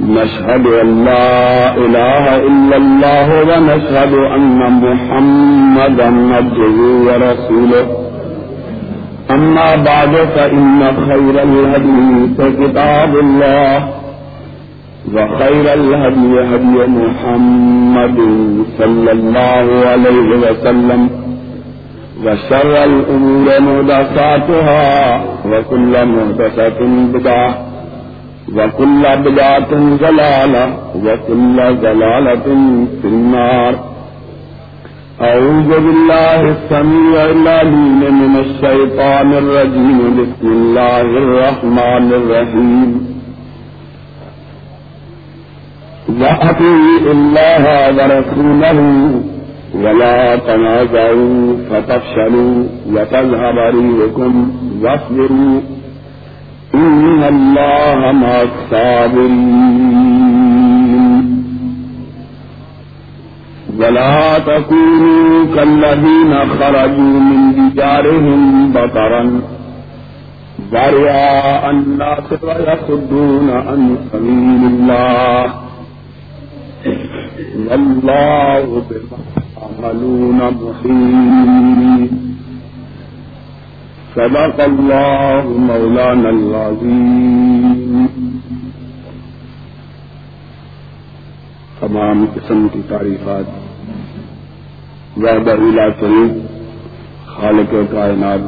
نشهد أن لا إله إلا الله ونشهد أن محمدا عبده ورسوله. أما بعد، فإن خير الهدي كتاب الله، وخير الهدي هدي محمد صلى الله عليه وسلم، وشر الأمور مهدساتها، وكل مهدسة بدعة. وكل بدعة ضلالة، وكل ضلالة في النار. أعوذ بالله السميع العليم من الشيطان الرجيم. بسم الله الرحمن الرحيم. وأطيعوا الله ورسوله ولا تنازعوا، فتفشلوا وتذهب ريحكم واصبروا. إن الله مع الصابرين ولا تكونوا كالذين خرجوا من ديارهم بطرا ورئاء الناس ويصدون عن سبيل الله والله بما تعملون محيط صدق الله مولانا العظيم. تمام قسم کی تعریفات. وحدہ لا شریف خالق کائنات،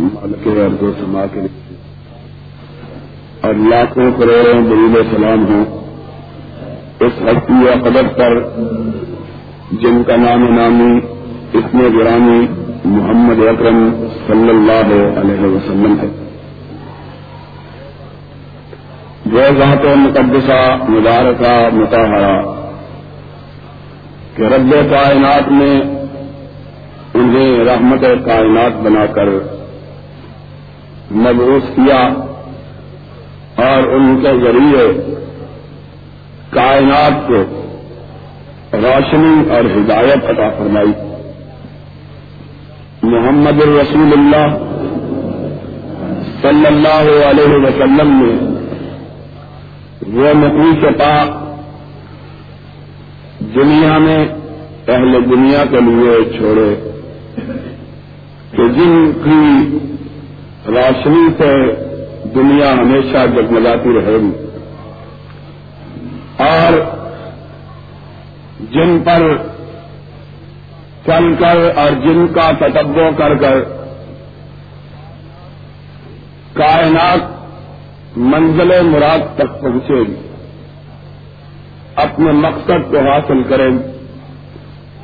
مالک ارض و سما کے لیے. اور لاکھوں کروڑوں دلیل سلام ہوں اس ہستی یا قدر پر جن کا نام نامی، اتنے گرامی محمد اکرم صلی اللہ علیہ وسلم ہے وہ ذات و مقدسہ، مبارکہ متحرہ کہ رب کائنات نے انہیں رحمت کائنات بنا کر مبوس کیا اور ان کے ذریعے کائنات کو روشنی اور ہدایت عطا فرمائی۔ محمد الرسول اللہ صلی اللہ علیہ وسلم نے وہ نقوی پا دنیا میں پہلے دنیا کے لیے چھوڑے کہ جن کی روشنی سے دنیا ہمیشہ جگمگاتی رہے گی اور جن پر چل کر اور جن کا تتبع کر کر کائنات منزل مراد تک پہنچے گی، اپنے مقصد کو حاصل کریں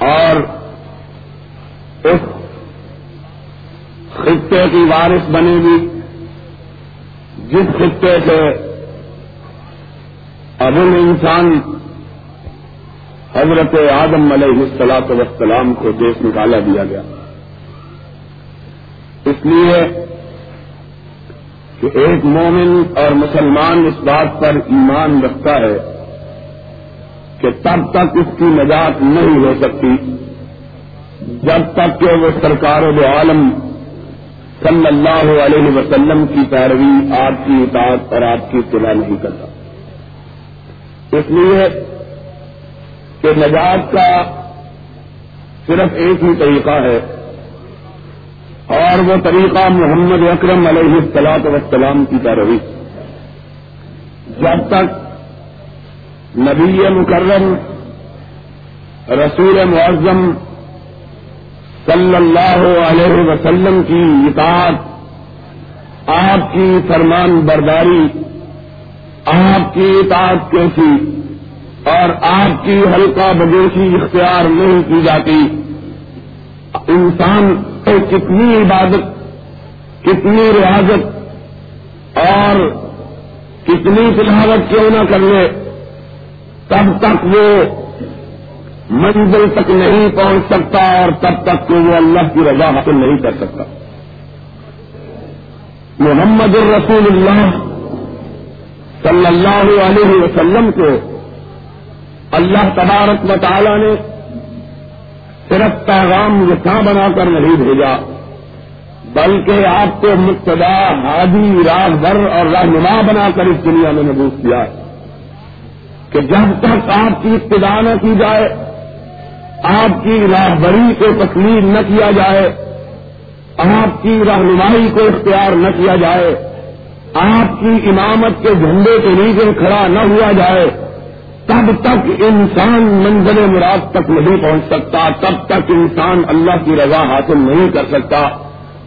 اور اس خطے کی وارث بنے گی، جس خطے سے ابل انسان حضرت آدم علیہ السلاط وسلام کو دیش نکالا دیا گیا۔ اس لیے کہ ایک مومن اور مسلمان اس بات پر ایمان رکھتا ہے کہ تب تک اس کی نجات نہیں ہو سکتی۔ جب تک کہ وہ سرکار و عالم صلی اللہ علیہ وسلم کی پیروی آپ کی اطاعت اور آپ کی اطلاع نہیں کرتا۔ اس لیے کہ نجات کا صرف ایک ہی طریقہ ہے اور وہ طریقہ محمد اکرم علیہ السلاط وسلام کی پیروی جب تک نبی مکرم رسول معظم صلی اللہ علیہ وسلم کی اطاعت، آپ کی فرمان برداری، آپ کی اطاعت کیسی؟ اور آپ کی ہلکا بدوشی اختیار نہیں کی جاتی۔ انسان کو کتنی عبادت، کتنی ریاضت اور کتنی تلاوت کیوں نہ کر لے، تب تک وہ منزل تک نہیں پہنچ سکتا اور تب تک کہ وہ اللہ کی رضا حاصل نہیں کر سکتا۔ محمد الرسول اللہ صلی اللہ علیہ وسلم کو اللہ تبارک و تعالی نے صرف پیغام یساں بنا کر نہیں بھیجا، بلکہ آپ کو مقتدا ہادی راہ بر اور رہنما بنا کر اس دنیا میں محبوس کیا کہ جب تک آپ کی ابتدا نہ کی جائے، آپ کی راہبری کو تسلیم نہ کیا جائے، آپ کی رہنمائی کو اختیار نہ کیا جائے، آپ کی امامت کے جھنڈے کے نیچے کھڑا نہ ہوا جائے تب تک انسان منزل مراد تک نہیں پہنچ سکتا، تب تک انسان اللہ کی رضا حاصل نہیں کر سکتا،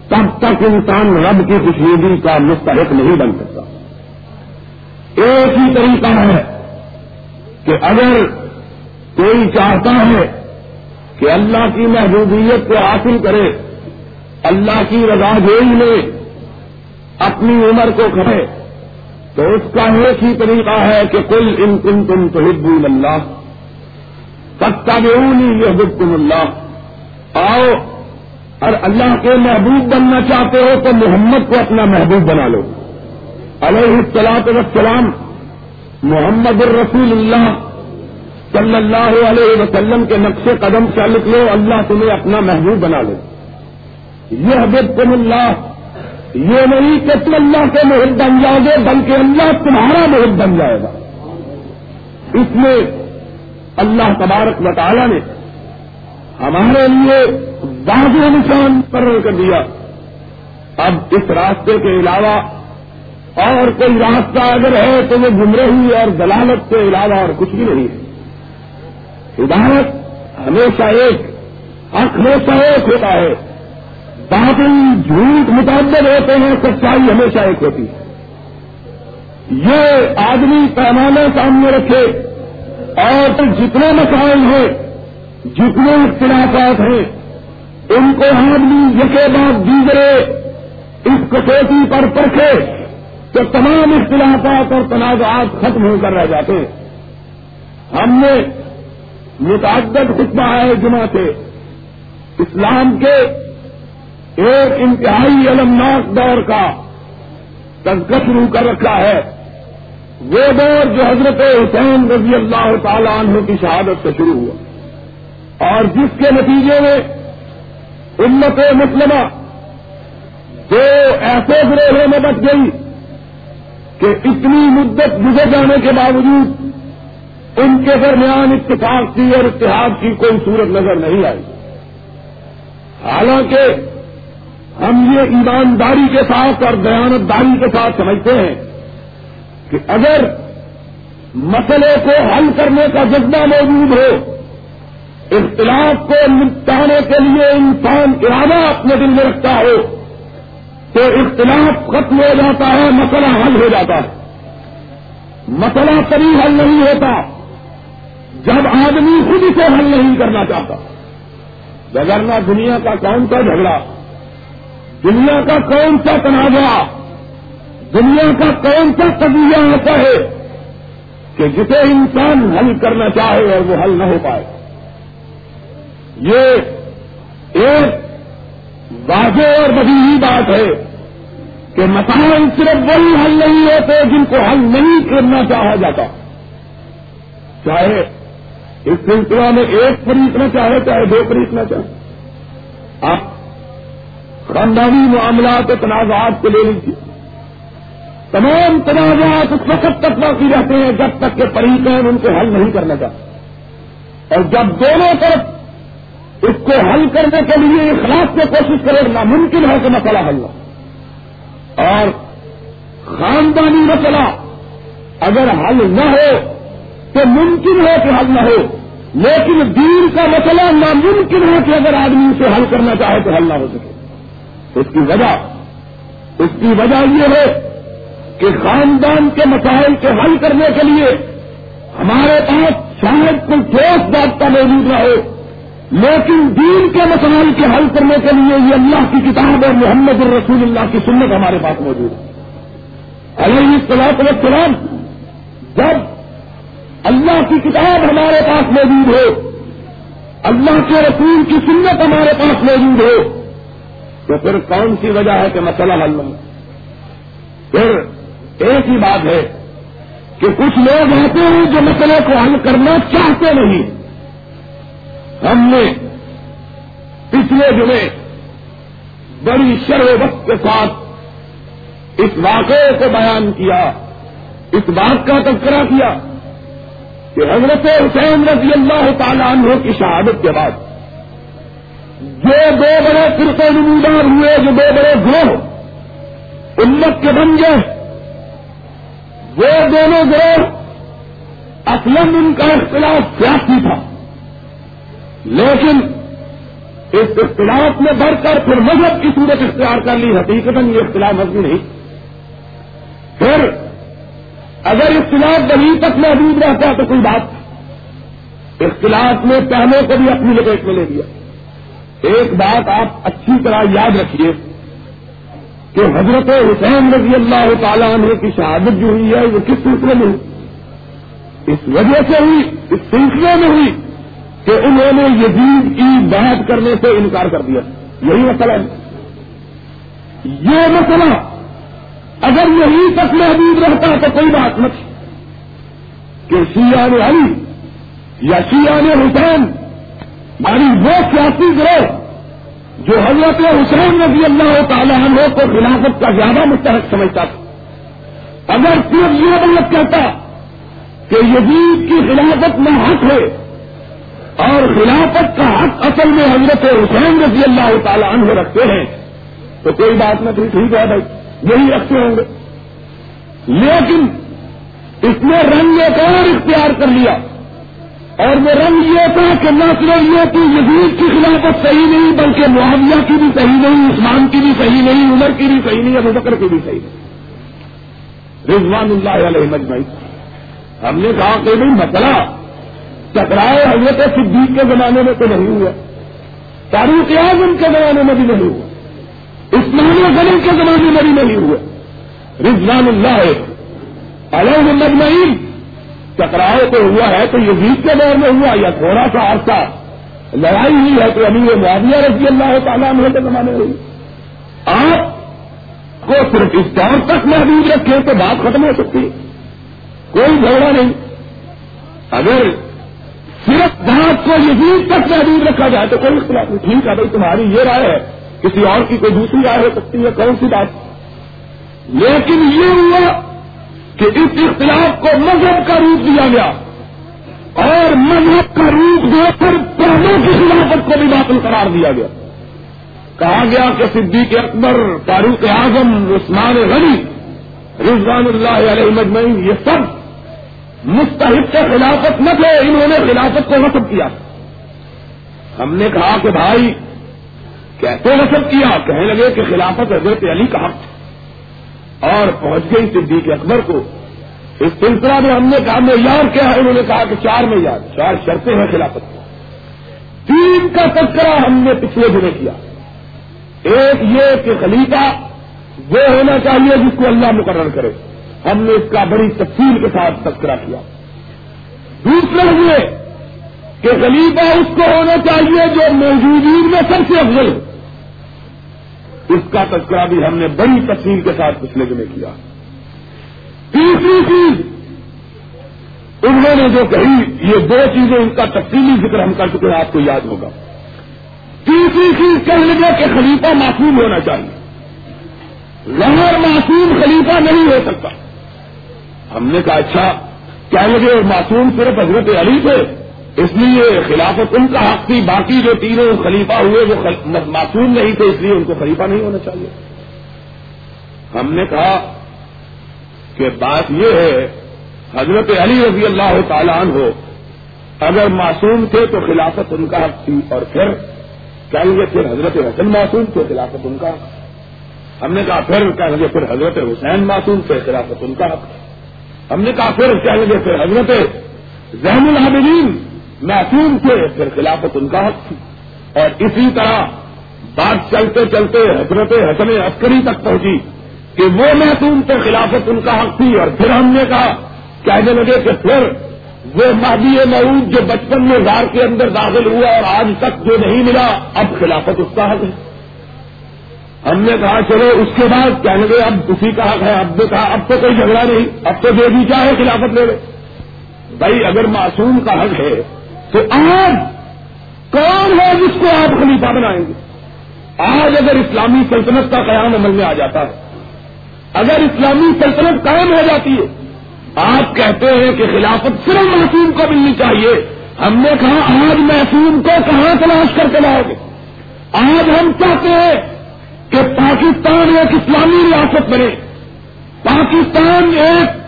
تب تک انسان رب کی خوشنودی کا مستحق نہیں بن سکتا۔ ایک ہی طریقہ ہے کہ اگر کوئی چاہتا ہے کہ اللہ کی محبوبیت کو حاصل کرے، اللہ کی رضا گوئی میں اپنی عمر کو کرے تو اس کا ایک ہی طریقہ ہے کہ کل ان کن تم تو ہب اللہ پکا گیونی یہ تم اللہ۔ آؤ اور اللہ کے محبوب بننا چاہتے ہو تو محمد کو اپنا محبوب بنا لو۔ علیہ السلاط وسلام محمد الرسول اللہ صلی اللہ علیہ وسلم کے نقش قدم چلک لو، اللہ تمہیں اپنا محبوب بنا لو۔ یہ حبیب تم اللہ یہ نہیں کہ تم اللہ کے محب بن جاؤ گے، بلکہ اللہ تمہارا محب بن جائے گا۔ اس میں اللہ تبارک مطالعہ نے ہمارے لیے واضح نشان مقرر کر دیا۔ اب اس راستے کے علاوہ اور کوئی راستہ اگر ہے تو وہ گمرہی اور دلالت کے علاوہ اور کچھ بھی نہیں ہے۔ ہدایت ہمیشہ ایک ہمیشہ ایک ہوتا ہے۔ باطل جھوٹ متعدد ہوتے ہیں، سچائی ہمیشہ ایک ہوتی ہے۔ یہ آدمی پیمانے سامنے رکھے اور جتنے مسائل ہیں، جتنے اختلافات ہیں، ان کو آدمی یکے بعد دیگرے اس کسوٹی پر پرکھے تو تمام اختلافات اور تنازعات ختم ہو کر رہ جاتے۔ ہیں ہم نے متعدد خطبہ ہے جمعہ سے اسلام کے ایک انتہائی المناک دور کا تذکر شروع کر رکھا ہے۔ وہ دور جو حضرت حسین رضی اللہ تعالی عنہ کی شہادت سے شروع ہوا۔ اور جس کے نتیجے میں امت مسلمہ دو ایسے گروہوں میں بچ گئی کہ اتنی مدت گزر جانے کے باوجود ان کے درمیان اتفاق کی اور اتحاد کی کوئی صورت نظر نہیں آئی۔ حالانکہ ہم یہ ایمانداری کے ساتھ اور دیانتداری کے ساتھ سمجھتے ہیں کہ اگر مسئلے کو حل کرنے کا جذبہ موجود ہو، اختلاف کو نپٹانے کے لیے انسان ارادہ اپنے دل میں رکھتا ہو، تو اختلاف ختم ہو جاتا ہے، مسئلہ حل ہو جاتا ہے۔ مسئلہ کبھی حل نہیں ہوتا جب آدمی خود اسے حل نہیں کرنا چاہتا۔ بگرنا دنیا کا کون سا جھگڑا؟ دنیا کا کون سا تنازع دنیا کا کون سا قبیلہ ہوتا ہے کہ جسے انسان حل کرنا چاہے اور وہ حل نہ ہو پائے؟ یہ ایک واضح اور بدی بات ہے کہ مسائل صرف وہی حل نہیں ہوتے جن کو حل نہیں کرنا چاہا جاتا۔ چاہے اس سلسلہ میں ایک خریدنا چاہے چاہے دو خریدنا چاہے۔ آپ خاندانی معاملات تنازعات کو لے لیجیے۔ تمام تنازعات اس وقت تک باقی رہتے ہیں جب تک کہ فریقین ان کو حل نہیں کرنا چاہتے اور جب دونوں طرف اس کو حل کرنے کے لیے اخلاق کی کوشش کرے، ناممکن ہے کہ مسئلہ حل ہو۔ اور خاندانی مسئلہ اگر حل نہ ہو تو ممکن ہے کہ حل نہ ہو، لیکن دین کا مسئلہ ناممکن ہے کہ اگر آدمی اسے حل کرنا چاہے تو حل نہ ہو سکے۔ اس کی وجہ اس کی وجہ یہ ہے کہ خاندان کے مسائل کے حل کرنے کے لیے ہمارے پاس شاید کوئی ٹھوس بات کا موجود نہ ہو، لیکن دین کے مسائل کے حل کرنے کے لیے یہ اللہ کی کتاب اور محمد الرسول اللہ کی سنت ہمارے پاس موجود ہے۔ علیہ السلام جب اللہ کی کتاب ہمارے پاس موجود ہو، اللہ کے رسول کی سنت ہمارے پاس موجود ہو تو پھر کون سی وجہ ہے کہ مسئلہ حل نہ پھر ایک ہی بات ہے کہ کچھ لوگ ایسے ہیں جو مسئلے کو حل کرنا چاہتے نہیں۔ ہم نے پچھلے جمعے بڑی شرح وقت کے ساتھ اس واقعے کو بیان کیا، اس بات کا تذکرہ کیا کہ حضرت حسین رضی اللہ تعالیٰ عنہ کی شہادت کے بعد جو دو بڑے فرقے نمودار ہوئے جو دو بڑے گروہ امت کے بن گئے۔ وہ دونوں گروہ اسلم ان کا اختلاف سیاسی تھا۔ لیکن اس اختلاف میں بڑھ کر پھر مذہب کی صورت اختیار کر لی۔ حقیقت یہ اختلاف مذہبی نہیں۔ پھر اگر اختلاف دلیل تک محدود رہتا تو کوئی بات اختلاف میں پہلے کو بھی اپنی لپیٹ میں لے دیا ایک بات آپ اچھی طرح یاد رکھیے کہ حضرت حسین رضی اللہ تعالیٰ عنہ کی شہادت جو ہوئی ہے، وہ کس سلسلے میں ہوئی؟ اس وجہ سے ہوئی، اس سلسلے میں ہوئی کہ انہوں نے یزید کی بات کرنے سے انکار کر دیا۔ یہی مسئلہ ہے۔ یہ مسئلہ اگر یہی تک محدود رہتا تو کوئی بات نہ تھی کہ شیعہ علی یا شیعہ حسین ہماری وہ سیاسی گروہ جو حضرت حسین رضی اللہ تعالیٰ عنہ کو خلافت کا زیادہ مستحق سمجھتا تھا۔ اگر صرف یہ بات کہتا کہ یزید کی خلافت میں حق ہے اور خلافت کا حق اصل میں حضرت حسین رضی اللہ تعالیٰ عنہ رکھتے ہیں، تو کوئی بات نہ تھی، ٹھیک ہے بھائی، یہی رکھتے ہوں گے۔ لیکن اس نے رنگ ایک اور اختیار کر لیا۔ اور وہ رنگ یہ تھا کہ نہ صرف یہ کہ یزید کی خلافت صحیح نہیں، بلکہ معاویہ کی بھی صحیح نہیں، عثمان کی بھی صحیح نہیں، عمر کی بھی صحیح نہیں، ابو بکر کی بھی صحیح نہیں۔ رضوان اللہ علیہ مجمعی ہم نے کہا کہ نہیں مسئلہ ٹکرائے حضرت صدیق کے زمانے میں تو نہیں ہوا، تاریخ اعظم کے زمانے میں بھی نہیں ہوا اسلامی غلط کے زمانے میں بھی نہیں ہوا۔ رضوان اللہ علیہ مجمعین۔ ٹکراؤ تو ہوا ہے تو یہ کے دور میں ہوا یا تھوڑا سا عرصہ لڑائی ہوئی ہے تو ابھی یہ معاویہ رضی اللہ تعالیٰ عنہ کے زمانے ہوئی۔ آپ کو صرف اس دور تک محدود رکھے تو بات ختم ہو سکتی۔ کوئی جھگڑا نہیں۔ اگر صرف بات کو یزید تک محدود رکھا جائے تو کوئی اختلاف نہیں۔ ٹھیک ہے بھائی، تمہاری یہ رائے ہے، کسی اور کی کوئی دوسری رائے ہو سکتی ہے، کون سی بات؟ لیکن یہ ہوا کہ اس اختلاف کو مذہب کا روپ دیا گیا اور مذہب کا روپ دے کر پہلے کی خلافت کو بھی باطل قرار دیا گیا۔ کہا گیا کہ صدیق اکبر، فاروق اعظم، عثمان غنی، رضوان اللہ علیہ مجمعین یہ سب مستحق سے خلافت نہ تھے انہوں نے خلافت کو نصب کیا۔ ہم نے کہا کہ بھائی، کیسے نصب کیا؟ کہنے لگے کہ خلافت حضرت علی کا حق اور پہنچ گئی صدیق اکبر کو۔ اس سلسلہ میں ہم نے کہا معیار کیا ہے، انہوں نے کہا کہ چار معیار چار شرطیں ہیں خلافت کی۔ تین کا تذکرہ ہم نے پچھلے دنوں کیا۔ ایک یہ کہ خلیفہ وہ ہونا چاہیے جس کو اللہ مقرر کرے۔ ہم نے اس کا بڑی تفصیل کے ساتھ تذکرہ کیا۔ دوسرا یہ کہ خلیفہ اس کو ہونا چاہیے جو موجودین میں سب سے افضل اس کا تذکرہ بھی ہم نے بڑی تفصیل کے ساتھ پچھلے دن کیا۔ تیسری چیز، انہوں نے جو کہی، یہ دو چیزیں ان کا تفصیلی ذکر ہم کر چکے ہیں، آپ کو یاد ہوگا۔ تیسری چیز، کہہ لگے کہ خلیفہ معصوم ہونا چاہیے۔ غیر معصوم خلیفہ نہیں ہو سکتا۔ ہم نے کہا اچھا کیا لگے معصوم صرف حضرت علی تھے۔ اس لیے خلافت ان کا حق تھی، باقی جو تینوں خلیفہ ہوئے وہ معصوم نہیں تھے، اس لیے ان کو خلیفہ نہیں ہونا چاہیے۔ ہم نے کہا کہ بات یہ ہے، حضرت علی رضی اللہ تعالیٰ عنہ ہو اگر معصوم تھے تو خلافت ان کا حق تھی، اور پھر کیا لگے پھر حضرت حسن معصوم تھے، خلافت ان کا؟ حق ہم نے کہا پھر کیا لگے پھر حضرت حسین معصوم تھے، خلافت ان کا حق ہم نے کہا پھر کیا لگے پھر حضرت ذہن الحمدین معصوم تھے، پھر خلافت ان کا حق تھی۔ اور اسی طرح بات چلتے چلتے حضرت حسن عسکری تک پہنچی کہ وہ معصوم تھے، خلافت ان کا حق تھی۔ اور پھر ہم نے کہا، کہنے لگے کہ پھر وہ مہدی معود جو بچپن میں غار کے اندر داخل ہوا اور آج تک جو نہیں ملا، اب خلافت اس کا حق ہے۔ ہم نے کہا، چلو اس کے بعد کہنے گے اب اسی کا حق ہے۔ اب نے کہا، اب تو کوئی جھگڑا نہیں، اب تو جو بھی چاہے خلافت لے لے۔ بھائی، اگر معصوم کا حق ہے تو آج کون ہے جس کو آپ خلیفہ بنائیں گے؟ آج اگر اسلامی سلطنت کا قیام عمل میں آ جاتا ہے، اگر اسلامی سلطنت قائم ہو جاتی ہے، آپ کہتے ہیں کہ خلافت صرف معصوم کو ملنی چاہیے۔ ہم نے کہا آج محسوم کو کہاں تلاش کر کے لاؤ گے؟ آج ہم چاہتے ہیں کہ پاکستان ایک اسلامی ریاست بنے۔ پاکستان ایک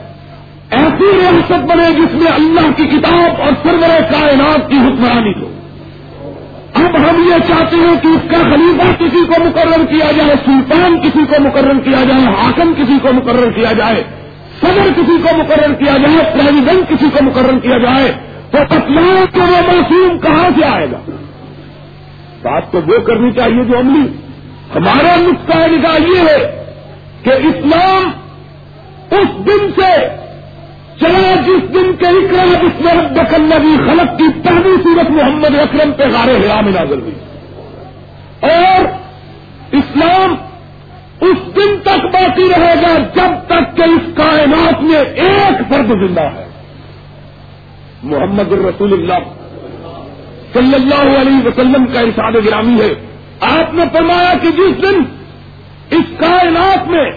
ایسی ریاست بنے جس میں اللہ کی کتاب اور سرور کائنات کی حکمرانی ہو۔ اب ہم یہ چاہتے ہیں کہ اس کا خلیفہ کسی کو مقرر کیا جائے، سلطان کسی کو مقرر کیا جائے، حاکم کسی کو مقرر کیا جائے، صدر کسی کو مقرر کیا جائے، پریزیڈنٹ کسی کو مقرر کیا جائے، تو اطلاع کے وہ موسم کہاں سے آئے گا؟ بات تو وہ کرنی چاہیے جو عملی۔ ہمارا نقطۂ نگاہ یہ ہے کہ اسلام اس دن سے چلا جس دن کے اکرام اس میں دکن نبی خلق کی پہلی صورت محمد اکرم پہ غار حرام نازل ہوئی۔ اور اسلام اس دن تک باقی رہے گا جب تک کہ اس کائنات میں ایک فرد زندہ ہے۔ محمد الرسول اللہ صلی اللہ علیہ وسلم کا ارشاد گرامی ہے۔ آپ نے فرمایا کہ جس دن اس کائنات میں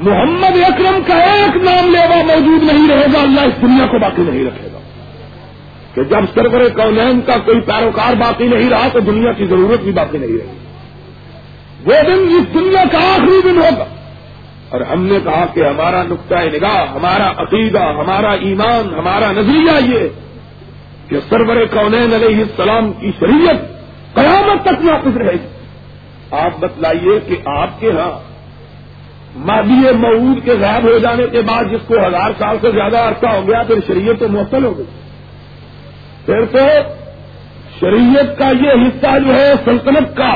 محمد اکرم کا ایک نام لیوا موجود نہیں رہے گا، اللہ اس دنیا کو باقی نہیں رکھے گا۔ کہ جب سرور کونین کا کوئی پیروکار باقی نہیں رہا، تو دنیا کی ضرورت بھی باقی نہیں رہی۔ وہ دن اس دنیا کا آخری دن ہوگا۔ اور ہم نے کہا کہ ہمارا نقطۂ نگاہ، ہمارا عقیدہ، ہمارا ایمان، ہمارا نظریہ یہ کہ سرور کونین علیہ السلام کی شریعت قیامت تک نافذ رہے گی۔ آپ بتلائیے کہ آپ کے ہاں مادی معود کے غائب ہو جانے کے بعد جس کو ہزار سال سے زیادہ عرصہ ہو گیا، پھر شریعت تو معطل ہو گئی۔ پھر تو شریعت کا یہ حصہ جو ہے، سلطنت کا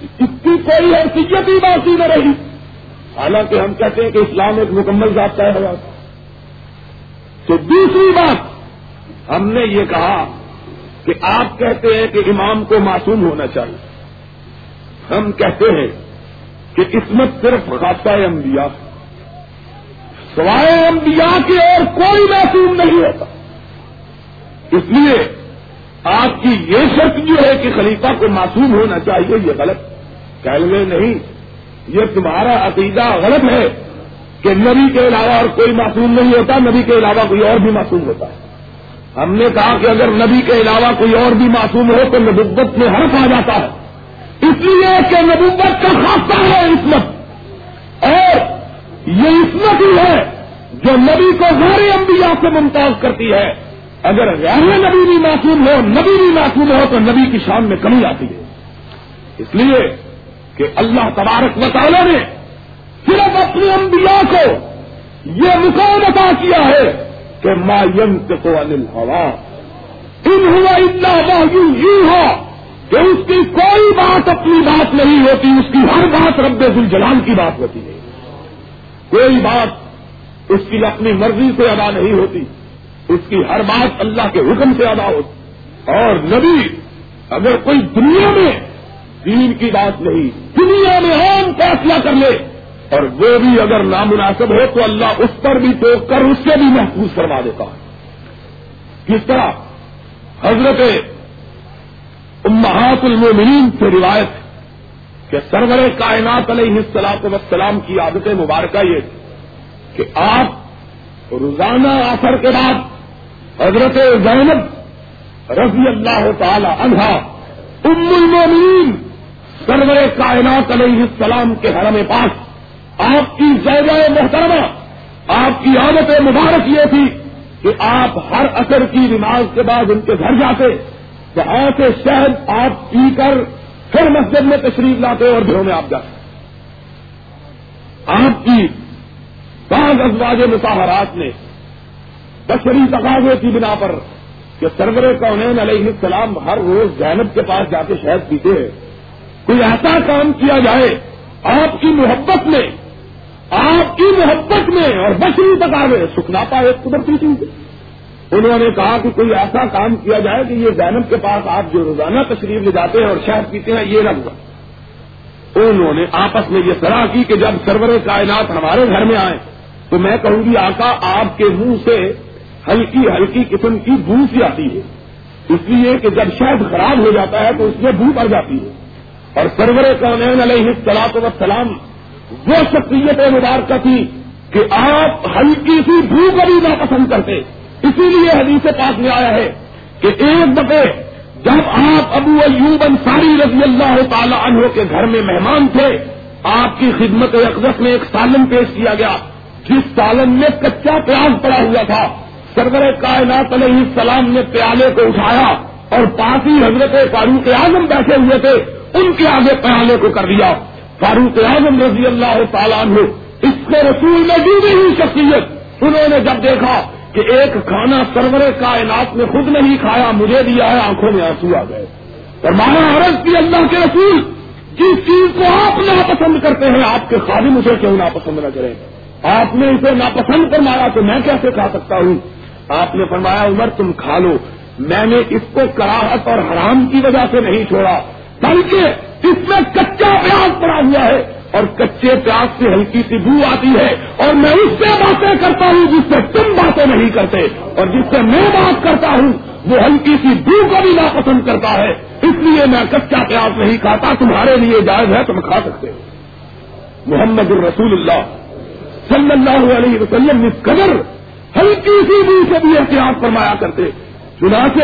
اس کی کوئی حیثیت ہی باقی نہ رہی۔ حالانکہ ہم کہتے ہیں کہ اسلام ایک مکمل ضابطہ ہے۔ تو دوسری بات، ہم نے یہ کہا کہ آپ کہتے ہیں کہ امام کو معصوم ہونا چاہیے۔ ہم کہتے ہیں کہ قسمت صرف خاصہ انبیاء سوائے انبیاء کے اور کوئی معصوم نہیں ہوتا۔ اس لیے آپ کی یہ شرط جو ہے کہ خلیفہ کو معصوم ہونا چاہیے، یہ غلط۔ کہہ لیں نہیں، یہ تمہارا عقیدہ غلط ہے کہ نبی کے علاوہ اور کوئی معصوم نہیں ہوتا، نبی کے علاوہ کوئی اور بھی معصوم ہوتا ہے۔ ہم نے کہا کہ اگر نبی کے علاوہ کوئی اور بھی معصوم ہو تو نبوت میں حرف آ جاتا ہے۔ اس لیے کہ نبوت کا خاصہ ہے عصمت۔ اور یہ عصمت ہی ہے جو نبی کو غیر انبیاء سے ممتاز کرتی ہے۔ اگر غیر نبی بھی معصوم ہو، نبی بھی معصوم ہو، تو نبی کی شان میں کمی آتی ہے۔ اس لیے کہ اللہ تبارک تعالی نے صرف اپنے انبیاء کو یہ مقام عطا کیا ہے کہ ما کو انل ہوا ان ہوا اتنا واہو یوں ہو کہ اس کی کوئی بات اپنی بات نہیں ہوتی، اس کی ہر بات رب الجلال کی بات ہوتی ہے۔ کوئی بات اس کی اپنی مرضی سے ادا نہیں ہوتی، اس کی ہر بات اللہ کے حکم سے ادا ہوتی۔ اور نبی، اگر کوئی دنیا میں دین کی بات نہیں، دنیا میں عام فیصلہ کر لے، اور وہ بھی اگر نامناسب ہو تو اللہ اس پر بھی ٹوک کر اس سے بھی محفوظ کروا دیتا۔ ہے کس طرح؟ حضرت امہات المومنین سے روایت کہ سرور کائنات علیہ السلاط وسلام کی عادت مبارکہ یہ کہ آپ روزانہ آفر کے بعد حضرت زینب رضی اللہ تعالی عنہا ام المومنین سرور کائنات علیہ السلام کے حرم پاس آپ کی زیادہ محترمہ، آپ کی عادت مبارک یہ تھی کہ آپ ہر اثر کی نماز کے بعد ان کے گھر جاتے وہاں سے شہد آپ پی کر پھر مسجد میں تشریف لاتے اور گھروں میں آپ جاتے آپ کی بعض ازواج مساحرات نے بشری تقاضے کی بنا پر کہ سرور کونین علیہ السلام ہر روز زینب کے پاس جا کے شہد پیتے ہیں۔ کوئی ایسا کام کیا جائے آپ کی محبت میں، آپ کی محبت میں اور بشری تقاضے، سکھنا پائے قدرتی چیز۔ انہوں نے کہا کہ کوئی ایسا کام کیا جائے کہ یہ زینب کے پاس آپ جو روزانہ تشریف لے جاتے ہیں اور شہد پیتے ہیں، یہ نہ ہوا۔ انہوں نے آپس میں یہ صلاح کی کہ جب سرور کائنات ہمارے گھر میں آئے، تو میں کہوں گی، آقا، آپ کے منہ سے ہلکی ہلکی قسم کی بو سی آتی ہے۔ اس لیے کہ جب شہد خراب ہو جاتا ہے تو اس میں بو پڑ جاتی ہے۔ اور سرور کونین علیہ السلاط وسلام وہ شخصیت مبارکہ تھی کہ آپ ہلکی سی بھو کو بھی ناپسند کرتے۔ اسی لیے حدیث پاس میں آیا ہے کہ ایک دفعے جب آپ ابو ایوب انصاری رضی اللہ تعالی عنہ کے گھر میں مہمان تھے، آپ کی خدمت اقدس میں ایک سالن پیش کیا گیا، جس سالن میں کچا پیاز پڑا ہوا تھا۔ سرور کائنات علیہ السلام نے پیالے کو اٹھایا اور پاسی حضرت فاروق اعظم بیٹھے ہوئے تھے، ان کے آگے پیالے کو کر دیا۔ فاروق اعظم رضی اللہ تعالیٰ عنہ، اس کے رسول میں ڈوبی ہوئی شخصیت، انہوں نے جب دیکھا کہ ایک کھانا سرور کائنات میں خود نہیں کھایا، مجھے دیا ہے، آنکھوں میں آنسو آ گئے۔ اور مانا عرض کی اللہ کے رسول، جس چیز کو آپ ناپسند کرتے ہیں، آپ کے خادم اسے کیوں ناپسند نہ کریں؟ آپ نے اسے ناپسند فرمایا تو میں کیسے کھا سکتا ہوں؟ آپ نے فرمایا، عمر، تم کھا لو۔ میں نے اس کو کراہت اور حرام کی وجہ سے نہیں چھوڑا، بلکہ اس میں کچا پیاز پڑا ہوا ہے۔ اور کچے پیاز سے ہلکی سی بو آتی ہے اور میں اس سے باتیں کرتا ہوں جس سے تم باتیں نہیں کرتے اور جس سے میں بات کرتا ہوں، وہ ہلکی سی بو کو بھی ناپسند کرتا ہے۔ اس لیے میں کچا پیاز نہیں کھاتا، تمہارے لیے جائز ہے، تم کھا سکتے ہو۔ محمد الرسول اللہ صلی اللہ علیہ وسلم اس قدر ہلکی سی بو سے بھی احتیاط فرمایا کرتے۔ چنانچہ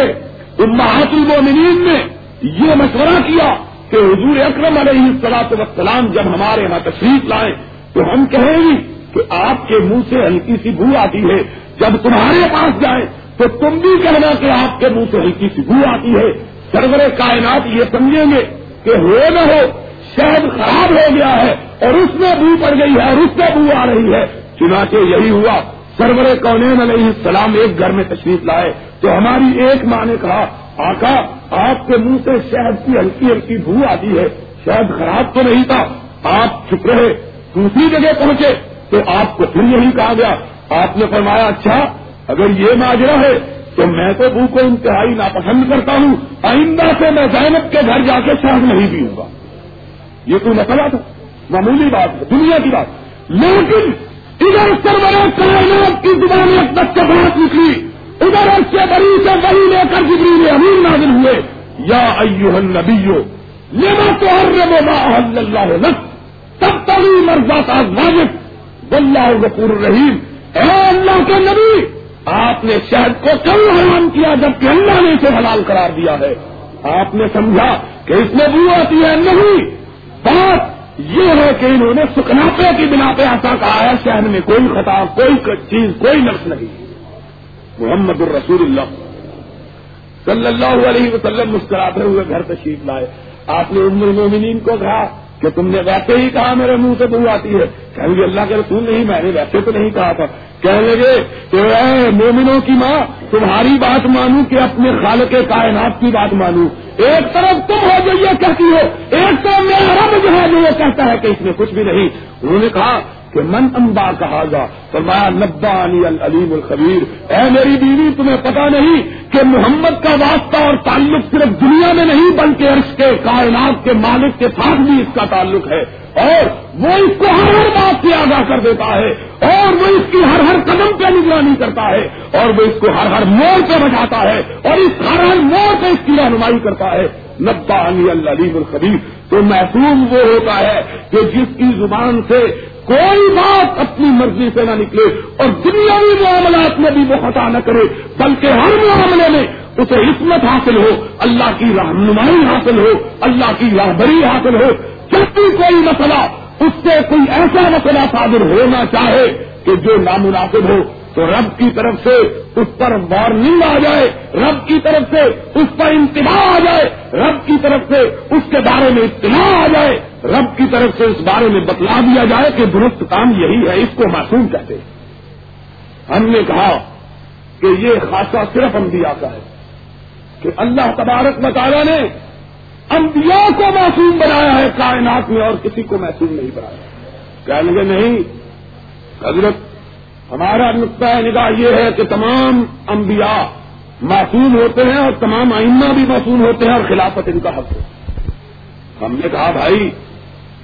امہات المومنین نے یہ مشورہ کیا کہ حضور اکرم علیہ السلاط وسلام جب ہمارے یہاں تشریف لائیں تو ہم کہیں گی کہ آپ کے منہ سے ہلکی سی بو آتی ہے۔ جب تمہارے پاس جائیں تو تم بھی کہنا کہ آپ کے منہ سے ہلکی سی بو آتی ہے۔ سرور کائنات یہ سمجھیں گے کہ ہو نہ ہو، شہد خراب ہو گیا ہے اور اس میں بو پڑ گئی ہے اور اس میں بو آ رہی ہے۔ چنانچہ یہی ہوا، سرور کونین علیہ السلام ایک گھر میں تشریف لائے تو ہماری ایک ماں نے کہا آقا، آپ کے منہ سے شہد کی ہلکی ہلکی بھو آتی ہے۔ شہد خراب تو نہیں تھا۔ آپ چپ رہے۔ دوسری جگہ پہنچے تو آپ کو پھر یہی کہا گیا۔ آپ نے فرمایا اچھا اگر یہ ماجرا ہے تو میں تو بو کو انتہائی ناپسند کرتا ہوں۔ آئندہ سے میں زینب کے گھر جا کے شہد نہیں پیوں گا۔ یہ کوئی مسئلہ تھا معمولی بات ہے، دنیا کی بات۔ لیکن ادھر سرور کائنات کی زبان ایک تک کے بات نکلی ادھر اس سے بڑی سے بڑی لے کر جبریل امین نازل ہوئے۔ یا ایوہ النبیو لما تو ہر اللہ لک؟ تب تبھی مرزا کا واجب۔ واللہ غفور الرحیم۔ اے اللہ کے نبی، آپ نے شہد کو کل حرام کیا جبکہ اللہ نے اسے حلال قرار دیا ہے؟ آپ نے سمجھا کہ اس میں بو آتی ہے نہیں۔ بات یہ ہے کہ انہوں نے سکناپے کی بنا پہ ایسا کہا ہے شہر میں کوئی خطا، کوئی چیز، کوئی نقص نہیں۔ محمد الرسول اللہ صلی اللہ علیہ وسلم مسکراتے ہوئے گھر تشریف لائے۔ آپ نے ام المومنین کو کہا کہ تم نے ویسے ہی کہا میرے منہ سے بو آتی ہے۔ کہیں گے اللہ کے رسول نہیں، میں نے ویسے تو نہیں کہا تھا۔ کہنے لگے کہ اے مومنوں کی ماں، تمہاری بات مانوں کہ اپنے خالق کائنات کی بات مانوں۔ ایک طرف تم ہو جو یہ کہتی ہو، ایک طرف میرا رب جو ہے جو وہ کہتا ہے کہ اس میں کچھ بھی نہیں۔ انہوں نے کہا کہ من امبا کہا جا فرمایا نبا علی العلیم الخبیر۔ اے میری بیوی، تمہیں پتا نہیں کہ محمد کا واسطہ اور تعلق صرف دنیا میں نہیں، بلکہ عرش کے کائنات کے مالک کے ساتھ بھی اس کا تعلق ہے۔ اور وہ اس کو ہر ہر بات سے آگاہ کر دیتا ہے۔ اور وہ اس کی ہر ہر قدم پہ نگرانی کرتا ہے۔ اور وہ اس کو ہر ہر موڑ پہ بچاتا ہے۔ اور اس ہر ہر موڑ پہ اس کی رہنمائی کرتا ہے۔ نبا علی العلیم الخبیر۔ تو محسوس وہ ہوتا ہے کہ جس کی زبان سے کوئی بات اپنی مرضی سے نہ نکلے اور دنیاوی معاملات میں بھی وہ خطا نہ کرے، بلکہ ہر معاملے میں اسے عصمت حاصل ہو، اللہ کی رہنمائی حاصل ہو، اللہ کی راہبری حاصل ہو۔ جب بھی کوئی مسئلہ، اس سے کوئی ایسا مسئلہ صادر ہونا چاہے کہ جو نامناسب ہو، تو رب کی طرف سے اس پر وارننگ آ جائے، رب کی طرف سے اس پر انتباہ آ جائے، رب کی طرف سے اس کے بارے میں اطلاع آ جائے۔ رب کی طرف سے اس بارے میں بتلا دیا جائے کہ درست کام یہی ہے، اس کو معصوم کہتے ہیں۔ ہم نے کہا کہ یہ خاصہ صرف انبیاء کا ہے کہ اللہ تبارک مطالعہ نے انبیاء کو معصوم بنایا ہے، کائنات میں اور کسی کو محسوم نہیں بنایا۔ کہنے لگے، نہیں، حضرت، ہمارا نقطۂ نگاہ یہ ہے کہ تمام انبیاء معصوم ہوتے ہیں اور تمام آئمہ بھی معصوم ہوتے ہیں اور خلافت ان کا حق ہے۔ ہم نے کہا، بھائی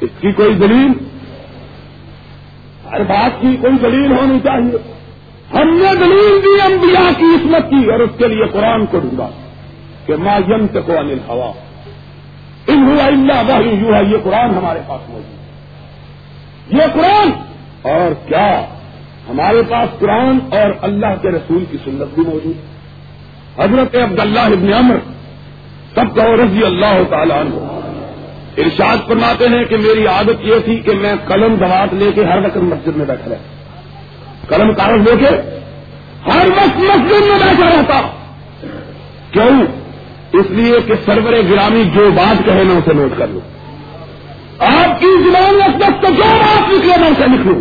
اس کی کوئی دلیل؟ ہر بات کی کوئی دلیل ہونی چاہیے۔ ہم نے دلیل دی انبیاء کی عصمت کی اور اس کے لیے قرآن کو ڈھونڈا کہ ما یم کو انل ہوا ان ہوا اللہ یو ہے یہ قرآن ہمارے پاس موجود یہ قرآن۔ اور کیا ہمارے پاس قرآن اور اللہ کے رسول کی سنت بھی موجود حضرت عبداللہ ابن عمر، سب کا رضی اللہ تعالیٰ عنہ۔ ارشاد فرماتے ہیں کہ میری عادت یہ تھی کہ میں قلم دوات لے کے ہر وقت مسجد میں بیٹھا رہتا قلم کاغذ لے کے ہر وقت مسجد میں بیٹھا رہتا کیوں؟ اس لیے کہ سرور گرامی جو بات کہے میں اسے نوٹ کر لوں۔ آپ کی زبان اس تو جو بات نکلے میں اسے لکھ لوں؟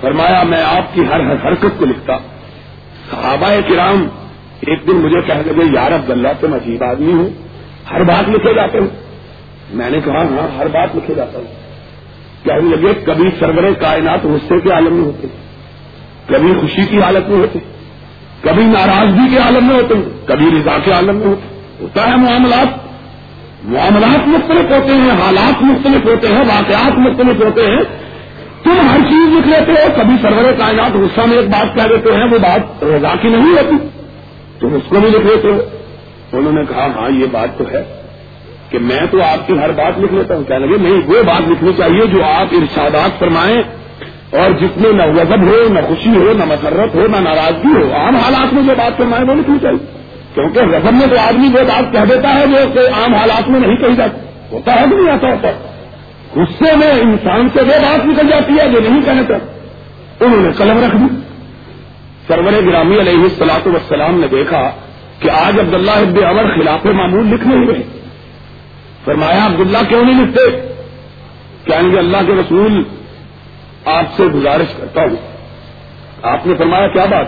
فرمایا، میں آپ کی ہر ہر حرکت کو لکھتا صحابہ کرام، ایک دن مجھے کہہ لگے یار عبداللہ تم عجیب آدمی ہوں۔ ہر بات لکھے جاتے ہوں۔ میں نے کہا ہاں ہر بات لکھے جاتا ہوں. کہنے لگے، کبھی سرور کائنات غصے کے عالم میں ہوتے کبھی خوشی کی حالت میں ہوتے کبھی ناراضگی کے عالم میں ہوتے کبھی رضا کے عالم میں ہوتے ہوتا ہے معاملات۔ معاملات مختلف ہوتے ہیں، حالات مختلف ہوتے ہیں، واقعات مختلف ہوتے ہیں۔ تم ہر چیز لکھ لیتے ہو، کبھی سرور کائنات غصہ میں ایک بات کہہ دیتے ہیں، وہ بات رضا کی نہیں ہوتی۔ تم اس کو بھی لکھ لیتے ہو۔ انہوں نے کہا ہاں یہ بات تو ہے۔ کہ میں تو آپ کی ہر بات لکھ لیتا ہوں۔ کیا لگے، نہیں، وہ بات لکھنی چاہیے جو آپ ارشادات فرمائیں اور جس میں نہ غضب ہو، نہ خوشی ہو، نہ مسرت ہو، نہ ناراضگی ہو، عام حالات میں جو بات فرمائیں وہ لکھنی چاہیے۔ کیونکہ غضب میں تو آدمی وہ بات کہہ دیتا ہے جو کہ عام حالات میں نہیں کہی جاتی۔ ہوتا ہے کہ نہیں آتا ہوتا۔ غصے میں انسان سے وہ بات نکل جاتی ہے جو نہیں کہنے چاہتے انہوں نے قلم رکھ دی۔ سرور گرامی علیہ السلاط وسلام نے دیکھا کہ آج عبداللہ ابن عمر خلاف معمول لکھ نہیں رہے فرمایا، عبداللہ کیوں نہیں لکھتے؟ کہیں گے، اللہ کے رسول آپ سے گزارش کرتا ہوں۔ آپ نے فرمایا، کیا بات؟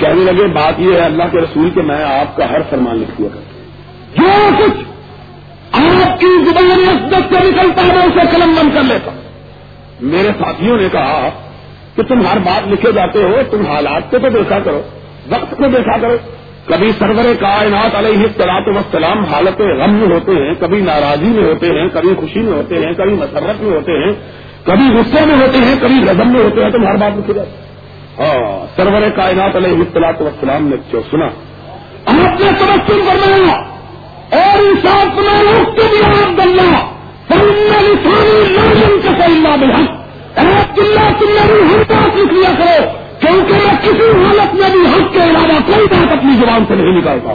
کہنے لگے، بات یہ ہے، اللہ کے رسول کہ میں آپ کا ہر فرمان لکھ دیا کرتا جو کچھ آپ کی زبان عزت سے نکلتا ہے اسے قلم بند کر لیتا میرے ساتھیوں نے کہا کہ تم ہر بات لکھے جاتے ہو، تم حالات کو تو دیکھا کرو، وقت کو دیکھا کرو۔ کبھی سرور کائنات علیہ سلاط وسلام حالت غم میں ہوتے ہیں، کبھی ناراضی میں ہوتے ہیں، کبھی خوشی میں ہوتے ہیں، کبھی مسرت میں ہوتے ہیں، کبھی غصے میں ہوتے ہیں، کبھی رزم میں ہوتے ہیں، تو ہر بات لکھی جاتی ہاں سرور کائنات علیہ سلاط وسلام نے جو سنا۔ آپ نے تبسم فرمایا اور انصاف میں عبد اللہ تم نے ہر بات لکھ لیا کرو۔ کیونکہ میں کسی حالت میں بھی حق کے علاوہ کوئی بات اپنی زبان سے نہیں نکالتا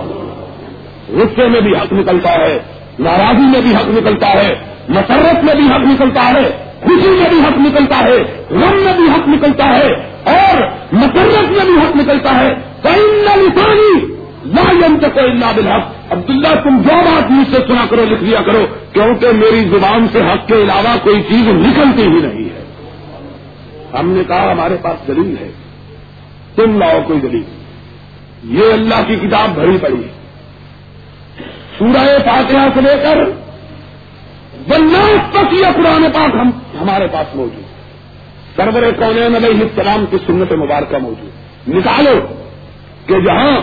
غصے میں بھی حق نکلتا ہے، ناراضی میں بھی حق نکلتا ہے، مسرت میں بھی حق نکلتا ہے، خوشی میں بھی حق نکلتا ہے، غم میں بھی حق نکلتا ہے، اور مسرت میں بھی حق نکلتا ہے۔ لسانی لا یم کوئی اللہ بالحق۔ عبداللہ، تم جو بات مجھ سے سنا کرو، لکھ لیا کرو، کیونکہ میری زبان سے حق کے علاوہ کوئی چیز نکلتی ہی نہیں ہے۔ ہم نے کہا ہمارے پاس دلیل ہے۔ تم لاؤ کوئی دلیل۔ یہ اللہ کی کتاب بھری پڑی ہے۔ سورہ فاتحہ سے لے کر بناس تک یہ قرآن پاک ہم ہمارے پاس موجود سرور کون علیہ السلام کی سنت مبارکہ موجود نکالو کہ جہاں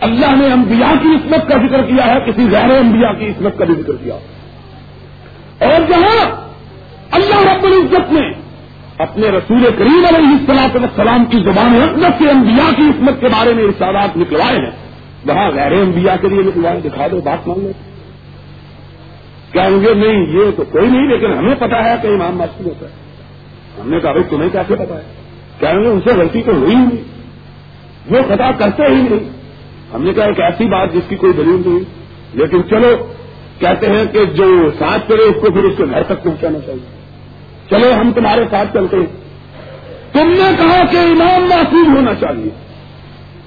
اللہ نے انبیاء کی عصمت کا ذکر کیا ہے، کسی غیر انبیاء کی عصمت کا بھی ذکر کیا۔ اور جہاں اللہ رب العزت نے اپنے رسول کریم علیہ السلاط والسلام کی زبان حکمت کے انبیاء کی عصمت کے بارے میں ارشادات نکلوائے ہیں۔ وہاں غیر انبیاء کے لیے نکلوائے دکھا دو، بات مان لو۔ کہیں گے؟ نہیں، یہ تو کوئی نہیں، لیکن ہمیں پتا ہے کہ امام معصوم ہوتا ہے۔ ہم نے کہا، بھائی، تمہیں کیسے پتا ہے؟ کہیں گے؟ ان سے غلطی تو ہوئی نہیں۔ وہ خطا کرتے ہی نہیں۔ ہم نے کہا، ایک ایسی بات جس کی کوئی دلیل نہیں۔ لیکن چلو، کہتے ہیں کہ جو ساتھ کرے اس کو پھر اس کے گھر تک پہنچانا چاہیے۔ چلو ہم تمہارے ساتھ چلتے ہیں۔ تم نے کہا کہ امام معصوم ہونا چاہیے۔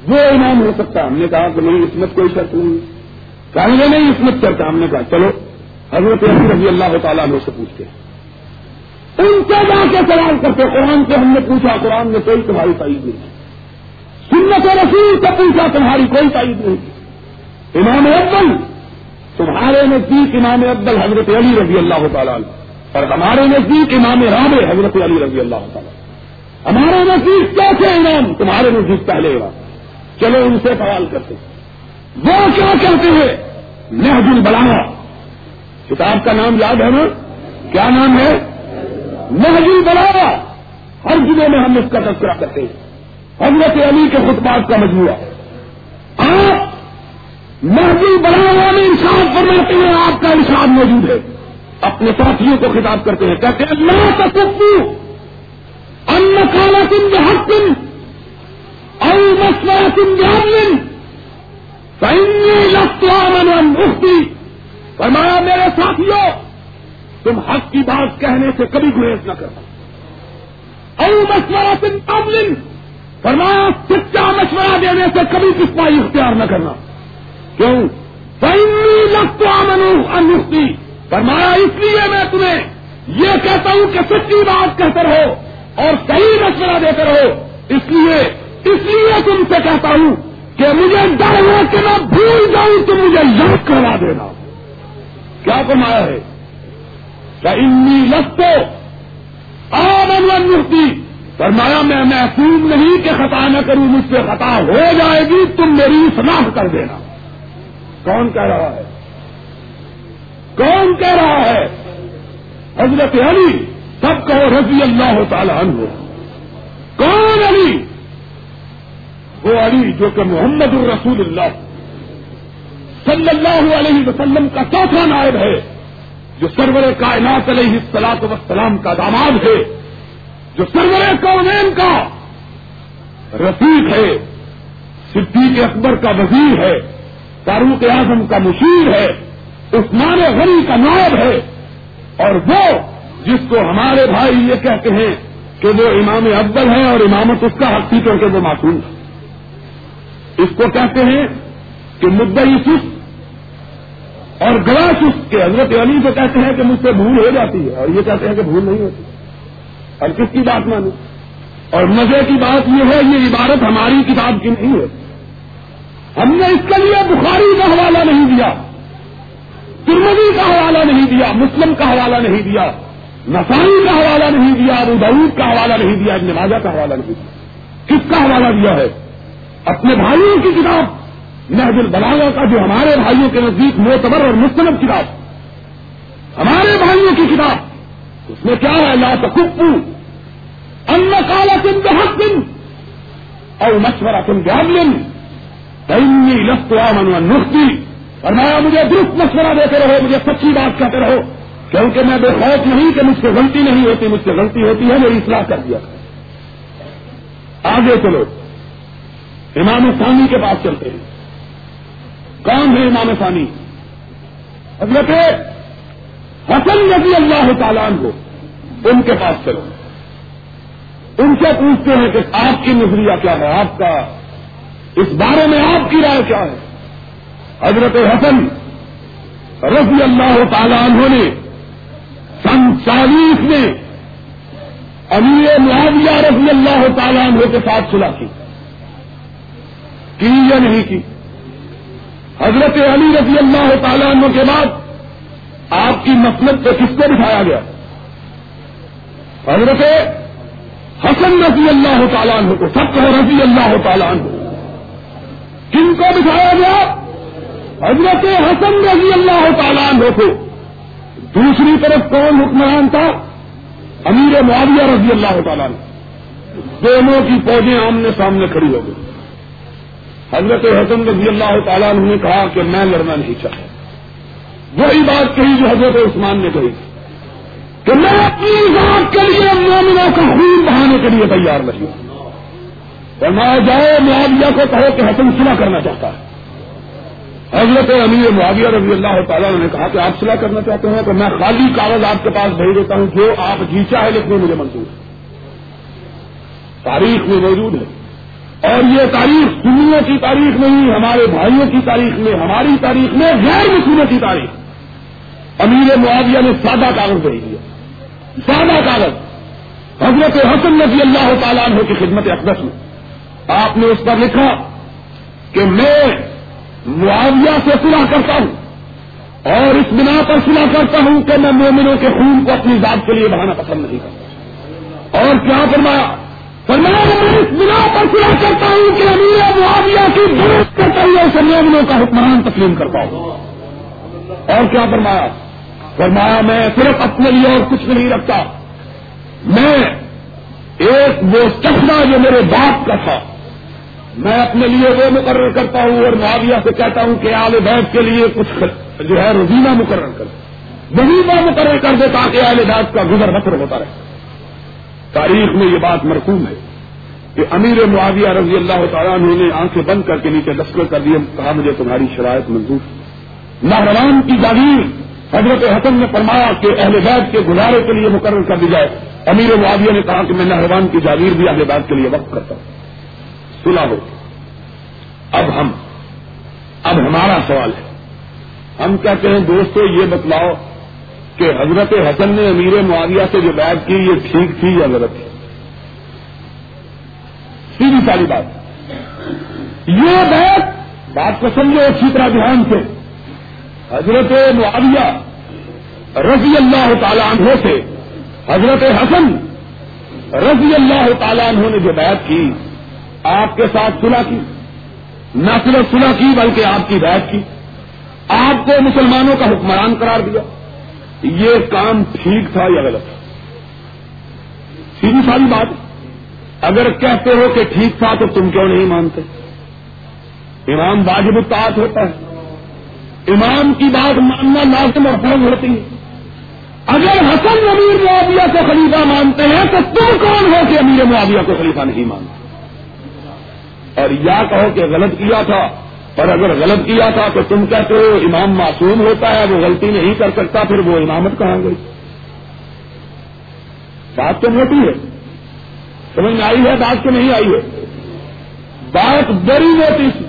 وہ امام ہو سکتا ہم نے کہا کہ نہیں اسمت کوئی شرط نہیں۔ کہیں گے نہیں اسمت کرتا ہم نے کہا، چلو، حضرت رضی اللہ تعالیٰ سے پوچھتے ان سے جا کے سوال کرتے قرآن سے ہم نے پوچھا، قرآن میں کوئی تمہاری تعید نہیں۔ سنت رسول سے پوچھا، تمہاری کوئی تعید نہیں۔ امام ابل تمہارے نزدیک امام ابل حضرت علی رضی اللہ تعالیٰ اور ہمارے نزدیک امام رام حضرت علی رضی اللہ تعالیٰ۔ ہمارے نزدیک کیسے انعام تمہارے نزدیک پہلے گا چلو ان سے سوال کرتے وہ کیا کہتے ہیں؟ نہج البلاغا کتاب کا نام یاد ہے نا؟ کیا نام ہے؟ نہج البلاغا ہر جمعے میں ہم اس کا تذکرہ کرتے ہیں۔ حضرت علی کے خطبات کا مجموعہ۔ آپ محبوب بلاوا میں انصاف فرماتے ہیں، آپ کا انصاف موجود ہے۔ اپنے ساتھیوں کو خطاب کرتے ہیں، کہتے ہیں اللہ کا سکو ان کالا تم جہاز تم اور مسئلہ تم جہاز مفتی فرمایا، میرے ساتھیوں، تم حق کی بات کہنے سے کبھی گریز نہ کرنا او مسئلہ تم قابل فرمایا، سچا مشورہ دینے سے کبھی کسمائی اختیار نہ کرنا۔ کیوں؟ لگتا امن مفتی فرمایا، اس لیے میں تمہیں یہ کہتا ہوں کہ سچی بات کہتے رہو اور صحیح مشورہ دیتے رہو۔ اس لیے اس لیے تم سے کہتا ہوں کہ مجھے ڈر ہو کہ میں بھول جاؤں تو مجھے یاد کروا دینا۔ کیا کمایا ہے؟ کیا انی لگتے آمن مفتی فرمایا، میں محسوس نہیں کہ خطا نہ کروں، مجھ سے خطا ہو جائے گی، تم میری سناخ کر دینا۔ کون کہہ رہا ہے؟ کون کہہ رہا ہے؟ حضرت علی، سب کہو رضی اللہ تعالیٰ عنہ۔ کون علی؟ وہ علی جو کہ محمد الرسول اللہ۔ صلی اللہ علیہ وسلم کا چوتھا نائب ہے، جو سرور کائنات علیہ السلاط وسلام کا داماد ہے، جو سرور کونین کا رفیق ہے، صدیق اکبر کا وزیر ہے، فاروق اعظم کا مشیر ہے۔ عثمان غنی کا نائب ہے۔ اور وہ جس کو ہمارے بھائی یہ کہتے ہیں کہ وہ امام ابل ہے اور امامت اس کا حق کر کے وہ معصوم ہے۔ اس کو کہتے ہیں کہ مدعی سست اور گلا سست کے حضرت علی کو کہتے ہیں کہ مجھ سے بھول ہو جاتی ہے اور یہ کہتے ہیں کہ بھول نہیں ہوتی۔ اور کس کی بات مانو اور مزے کی بات یہ ہے، یہ عبارت ہماری کتاب کی نہیں ہے۔ ہم نے اس کے لیے بخاری کا حوالہ نہیں دیا۔ ترمدی کا حوالہ نہیں دیا، مسلم کا حوالہ نہیں دیا، نسائی کا حوالہ نہیں دیا، ابو دعود کا حوالہ نہیں دیا نمازہ کا حوالہ نہیں دیا۔ کس کا حوالہ دیا ہے؟ اپنے بھائیوں کی کتاب، نہج البلاغا کا جو ہمارے بھائیوں کے نزدیک معتبر اور مستند کتاب۔ ہمارے بھائیوں کی کتاب، اس میں کیا ہے؟ لا تکفو ان کالا تم بحق دن اور مشورہ تم جامن تینی لفت امن نختی فرمایا، مجھے درست مشورہ دیتے رہو، مجھے سچی بات کہتے رہو، کیونکہ میں بے خوف نہیں کہ مجھ سے غلطی نہیں ہوتی، مجھ سے غلطی ہوتی ہے، میری اصلاح کر دیا آگے چلو۔ امام ثانی کے پاس چلتے ہیں۔ کون ہے امام ثانی؟ حضرت حسن رضی اللہ تعالیٰ کو ان کے پاس چلو۔ ان سے پوچھتے ہیں کہ آپ کی نظریہ کیا ہے؟ آپ کا اس بارے میں آپ کی رائے کیا ہے؟ حضرت حسن رضی اللہ تعالیٰ عنہ نے سن چالیس میں امیر معاویہ رضی اللہ تعالیٰ عنہ کے ساتھ سلا کی۔ کی یا نہیں کی؟ حضرت علی رضی اللہ تعالیٰ عنہ کے بعد آپ کی مسلط کو کس کو بٹھایا گیا؟ حضرت حسن رضی اللہ تعالیٰ عنہ کو سب کو رضی اللہ تعالیٰ عنہ کن کو بٹھایا گیا؟ حضرت حسن رضی اللہ تعالیٰ عنہ کو دوسری طرف کون حکمران تھا؟ امیر معاویہ رضی اللہ تعالیٰ عنہ. دونوں کی فوجیں آمنے سامنے کھڑی ہو گئی. حضرت حسن رضی اللہ تعالیٰ عنہ نے کہا کہ میں لڑنا نہیں چاہتا. وہی بات کہی جو حضرت عثمان نے کہی کہ میں اپنی ذات کے لیے مومنوں کا خون بہانے کے لیے تیار نہیں ہوں۔ فرمایا جاؤ معاویہ کو کہو کہ حسن سلا کرنا چاہتا ہے۔ حضرت امیر معاویہ رضی اللہ تعالیٰ نے کہا کہ آپ سلا کرنا چاہتے ہیں تو میں خالی کاغذ آپ کے پاس بھیج دیتا ہوں جو آپ جی چاہے لکھنے مجھے منظور ہے۔ تاریخ میں موجود ہے۔ اور یہ تاریخ دنیا کی تاریخ نہیں، ہمارے بھائیوں کی تاریخ میں ہماری تاریخ میں غیر مسلموں کی تاریخ۔ امیر معاویہ نے سادہ کاغذ بھیج دیا۔ سادہ کاغذ۔ حضرت حسن نبی اللہ تعالیٰ عنہ کی خدمت اقدس میں۔ آپ نے اس پر لکھا کہ میں معاویہ سے صلح کرتا ہوں۔ اور اس بنا پر صلح کرتا ہوں کہ میں مومنوں کے خون کو اپنی ذات کے لیے بہانا پسند نہیں کرتا۔ اور کیا فرمایا؟ فرمایا میں اس بنا پر سلا کرتا ہوں کہ امیر معاویہ کی درست کرتا ہوں سنیاموں کا حکمران تسلیم کرتا ہوں۔ اور کیا فرمایا؟ فرمایا میں صرف اپنے لیے اور کچھ نہیں رکھتا۔ میں ایک وہ چشمہ جو میرے باپ کا تھا۔ میں اپنے لیے وہ مقرر کرتا ہوں اور معاویہ سے کہتا ہوں کہ آل بیت کے لیے کچھ جو ہے روزینہ مقرر کر وزیمہ مقرر کر دے تاکہ آل بیت کا گزر بسر ہوتا رہے۔ تاریخ میں یہ بات مرکوم ہے کہ امیر معاویہ رضی اللہ تعالیٰ نے آنکھیں بند کر کے نیچے دستخط کر دیے، کہا، مجھے تمہاری شرائط منظور نہروان کی جاگیر حضرت حسن نے فرمایا کہ اہل بیت کے گزارے کے لیے مقرر کر دی جائے۔ امیر معاویہ نے کہا کہ میں نہروان کی جاگیر بھی اہل بیت کے لیے وقت کرتا ہوں۔ سنا ہو۔ اب ہم، اب ہمارا سوال ہے۔ ہم کہتے ہیں، دوستو، یہ بتلاؤ کہ حضرت حسن نے امیر معاویہ سے جو بیعت کی، یہ ٹھیک تھی یا غلط تھی؟ سیدھی ساری بات۔ یہ بیعت بات کو سمجھو، اچھی طرح دھیان سے۔ حضرت معاویہ رضی اللہ تعالیٰ عنہ سے، حضرت حسن رضی اللہ تعالیٰ عنہ نے جو بیعت کی آپ کے ساتھ صلح کی، نہ صرف صلح کی بلکہ آپ کی بیعت کی۔ آپ کو مسلمانوں کا حکمران قرار دیا۔ یہ کام ٹھیک تھا یا غلط؟ تھا سیدھی ساری بات۔ اگر کہتے ہو کہ ٹھیک تھا تو تم کیوں نہیں مانتے؟ امام واجب الطاعت ہوتا ہے۔ امام کی بات ماننا لازم اور فرض ہوتی ہے۔ اگر حسن امیر معاویہ کو خلیفہ مانتے ہیں تو تم کون ہو کہ امیر معاویہ کو خلیفہ نہیں مانتے؟ اور یا کہو کہ غلط کیا تھا اور اگر غلط کیا تھا تو تم کہتے ہو امام معصوم ہوتا ہے، وہ غلطی نہیں کر سکتا، پھر وہ امامت کہاں گئی؟ بات تو موٹی ہے۔ سمجھ میں آئی ہے؟ بات تو نہیں آئی ہے۔ بات بڑی موٹی سی۔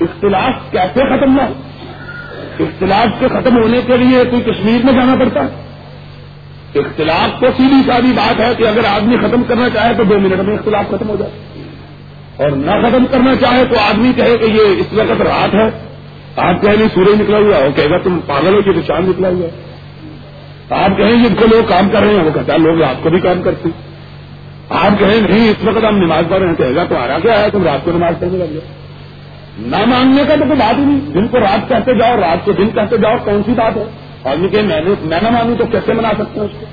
اختلاف کیسے ختم نہ اختلاف کے ختم ہونے کے لیے کوئی کشمیر میں جانا پڑتا۔ ہے اختلاف تو سیدھی سادی بات ہے کہ اگر آدمی ختم کرنا چاہے تو دو منٹ میں اختلاف ختم ہو جائے۔ اور نہ ختم کرنا چاہے تو آدمی کہے کہ یہ اس وقت رات ہے، آپ کہیں نہیں، سورج نکلا ہوا وہ کہے گا تم پاگل ہو کہ چاند نکلا ہوا ہے۔ آپ کہیں جن کو لوگ کام کر رہے ہیں، وہ کہتا ہے لوگ آپ کو بھی کام کرتے آپ کہیں نہیں، اس وقت ہم نماز پڑھ رہے ہیں، کہے گا تو تمہارا کیا ہے، تم رات کو نماز پڑھنے لگ گیا نہ مانگنے کا تو کوئی بات ہی نہیں، دن کو رات کہتے جاؤ، رات کو دن کہتے جاؤ، کون سی بات ہے؟ آدمی کہ میں نہ مانوں تو کیسے منا سکتے ہیں اس کو؟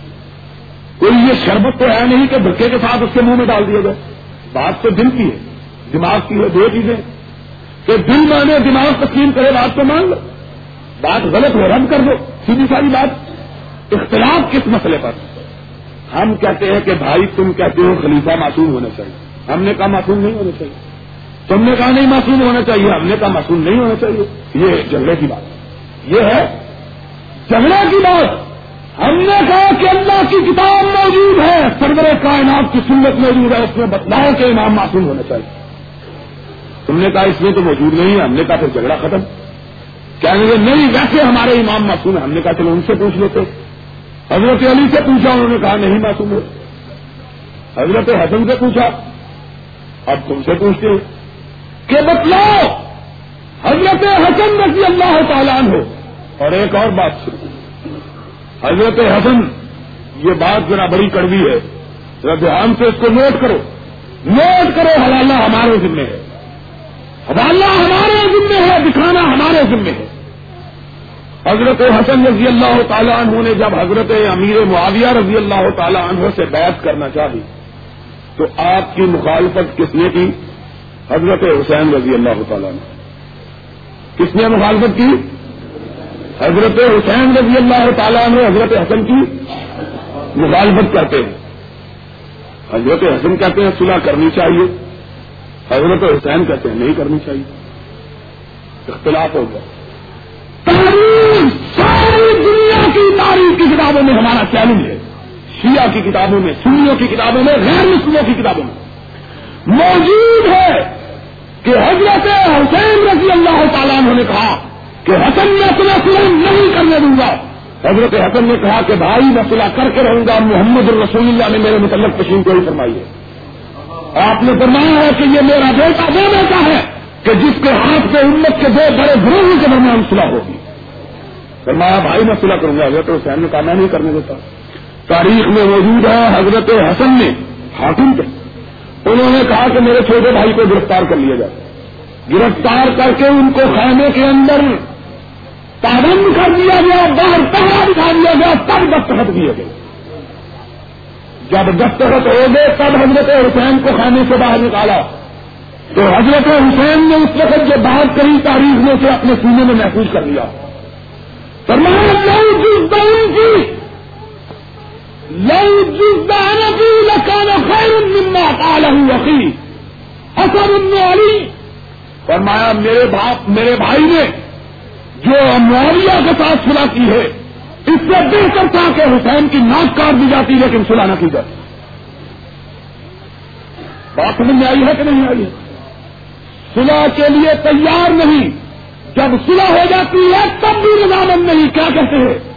کوئی یہ شربت تو ہے نہیں کہ دھکے کے ساتھ اس کے منہ میں ڈال دیا جائے۔ بات تو دن کی ہے۔ دماغ کی ہے دو چیزیں کہ دل مانے دماغ تسلیم کرے بات تو مان لو، بات غلط ہو، رد کر دو، سیدھی ساری بات۔ اختلاف کس مسئلے پر؟ ہم کہتے ہیں کہ بھائی تم کہتے ہو خلیفہ معصوم ہونا چاہیے۔ ہم نے کہا معصوم نہیں ہونا چاہیے۔ تم نے کہا نہیں معصوم ہونا چاہیے، ہم نے کہا معصوم نہیں ہونا چاہیے۔ یہ جھگڑے کی بات۔ یہ ہے جھگڑے کی بات۔ ہم نے کہا کہ اللہ کی کتاب موجود ہے، سرور کائنات کی سنت موجود ہے، اس میں بتلاؤ کہ امام معصوم ہونا چاہیے۔ تم نے کہا اس میں تو موجود نہیں ہے، ہم نے کہا پھر جھگڑا ختم۔ کہنے لگے نہیں، ویسے ہمارے امام معصوم ہیں۔ ہم نے کہا چلو ان سے پوچھ لیتے۔ حضرت علی سے پوچھا، انہوں نے کہا نہیں معصوم ہے۔ حضرت حسن سے پوچھا، اب تم سے پوچھتے کہ بتلاؤ، حضرت حسن رضی اللہ تعالیٰ ہو اور ایک اور بات سن حضرت حسن، یہ بات ذرا بڑی کڑوی ہے۔ ذرا دھیان سے اس کو نوٹ کرو۔ نوٹ کرو، حلالہ ہمارے ذمہ ہے۔ حوالہ ہمارے ذمے ہے دکھانا ہمارے ذمے ہے۔ حضرت حسن رضی اللہ تعالیٰ عنہ نے جب حضرت امیر معاویہ رضی اللہ تعالیٰ عنہ سے بیعت کرنا چاہی، تو آپ کی مخالفت کس نے کی؟ حضرت حسین رضی اللہ تعالیٰ عنہ۔ کس نے مخالفت کی؟ حضرت حسین رضی اللہ تعالیٰ عنہ، حضرت حسن کی مخالفت کرتے ہیں۔ حضرت حسن کہتے ہیں، صلح کرنی چاہیے۔ حضرت حسین کہتے ہیں، نہیں کرنی چاہیے۔ اختلاف ہو گیا۔ تاریخ ساری دنیا کی تاریخ کی کتابوں میں ہمارا چیلنج ہے۔ شیعہ کی کتابوں میں، سنیوں کی کتابوں میں، غیر مسلموں کی کتابوں میں۔ موجود ہے کہ حضرت حسین رضی اللہ تعالیٰ نے کہا کہ حسن میں اپنا سلم نہیں کرنے دوں گا۔ حضرت حسن نے کہا کہ بھائی میں صلاح کر کے رہوں گا، محمد الرسول اللہ نے میرے متعلق تشین کو ہی فرمائی ہے۔ آپ نے فرمایا ہے کہ یہ میرا بیٹا وہ بیٹا ہے کہ جس کے ہاتھ پہ امت کے دو بڑے گروہوں کے درمیان صلاح ہوگی۔ فرمایا، بھائی، میں صلاح کروں گا۔ حضرت حسین نے کہا، میں نہیں کرنے دیتا۔ تاریخ میں موجود ہے حضرت حسن نے حاکم کے۔ انہوں نے کہا کہ میرے چھوٹے بھائی کو گرفتار کر لیا جائے۔ گرفتار کر کے ان کو خیمے کے اندر پابند کر دیا گیا، باہر پہلا دکھا دیا گیا، تب دستخط دیے گئے۔ جب دستخط ہو گئے، تب حضرت حسین کو خانے سے باہر نکالا۔ تو حضرت حسین نے اس وقت جو بات کری تاریخ میں سے اپنے سینے میں محفوظ کر لیا لو جس دن کی لو جس دان کی لکان خیر مما کالہ وقی اصل علی، فرمایا، میرے باپ، میرے بھائی نے جو معاویہ کے ساتھ سلا کی ہے اس سے بہتر تھا کہ حسین کی ناک کاٹ دی جاتی لیکن سلا نہ کی جاتی۔ بات سمجھ میں آئی ہے کہ نہیں آئی ہے؟ صلح کے لیے تیار نہیں۔ جب صلح ہو جاتی ہے، تب بھی نظامت نہیں۔ کیا کہتے ہیں؟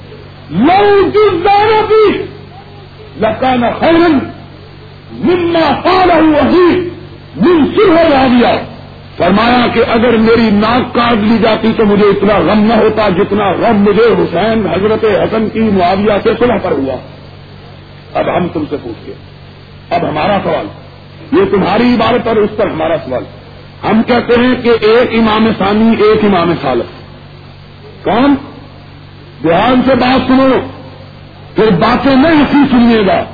لو جس دونوں کی۔ لکان خیرن مما پالا وہی من سر ہو رہا دیا۔ فرمایا کہ اگر میری ناک کاٹ لی جاتی تو مجھے اتنا غم نہ ہوتا جتنا غم مجھے حسین حضرت حسن کی معاویہ سے صلح پر ہوا۔ اب ہم تم سے پوچھتے اب ہمارا سوال۔ یہ تمہاری عبادت اور اس پر ہمارا سوال۔ ہم کہتے ہیں کہ ایک امام ثانی، ایک امام سالت کون؟ دھیان سے بات سنو۔ پھر باتیں نہیں ایسی سنیے گا۔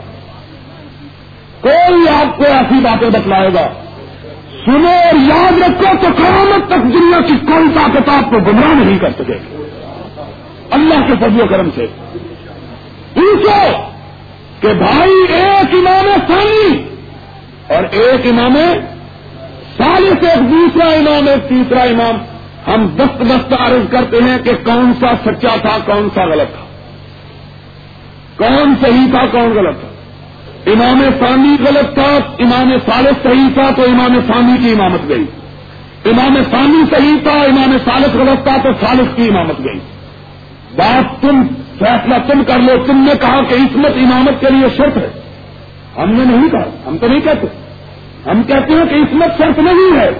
کوئی آپ کو ایسی باتیں بتلائے گا۔ سنو اور یاد رکھو تو قیامت تک دنیا کی کوئی طاقت آپ کو گمراہ نہیں کر سکے اللہ کے فضل و کرم سے۔ پوچھو کہ بھائی ایک امام ثانی اور ایک امام سال سے ایک دوسرا امام ایک تیسرا امام ہم دست دست عرض کرتے ہیں کہ کون سا سچا تھا، کون سا غلط تھا۔ کون صحیح تھا، کون غلط تھا۔ امام ثانی غلط تھا، امام صالح صحیح تھا تو امام ثانی کی امامت گئی۔ امام ثانی صحیح تھا، امام صالح غلط تھا تو صالح کی امامت گئی۔ بات تم، فیصلہ تم کر لو، تم نے کہا کہ عصمت امامت کے لیے شرط ہے۔ ہم نے نہیں کہا، ہم تو نہیں کہتے۔ ہم کہتے ہیں کہ عصمت شرط نہیں ہے۔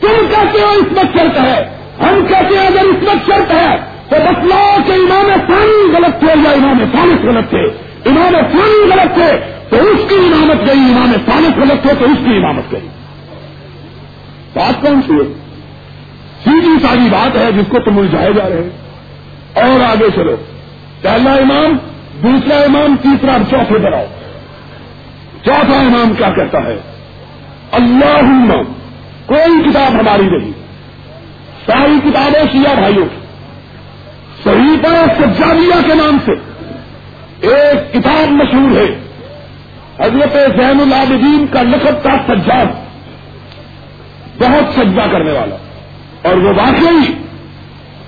تم کہتے ہو عصمت شرط ہے، ہم کہتے ہیں اگر عصمت شرط ہے تو بتلاؤ کہ امام ثانی غلط تھے یا امام صالح غلط تھے۔ امام ثانی غلط تھے۔ تو اس کی امامت گئی، امام صالح غلط تھے تو اس کی امامت گئی۔ بات کون سی ہے؟ سیدھی ساری بات ہے جس کو تم الجھائے جا رہے ہیں۔ اور آگے چلو۔ پہلا امام، دوسرا امام، تیسرا چوتھے پر آؤ۔ چوتھا امام کیا کہتا ہے؟ اللہ کوئی کتاب ہماری نہیں۔ ساری کتابیں شیعہ بھائیوں کی۔ صحیح پر سجادیہ کے نام سے ایک کتاب مشہور ہے۔ حضرت زین العابدین کا لقب تھا سجاد، بہت سجا کرنے والا۔ اور وہ واقعی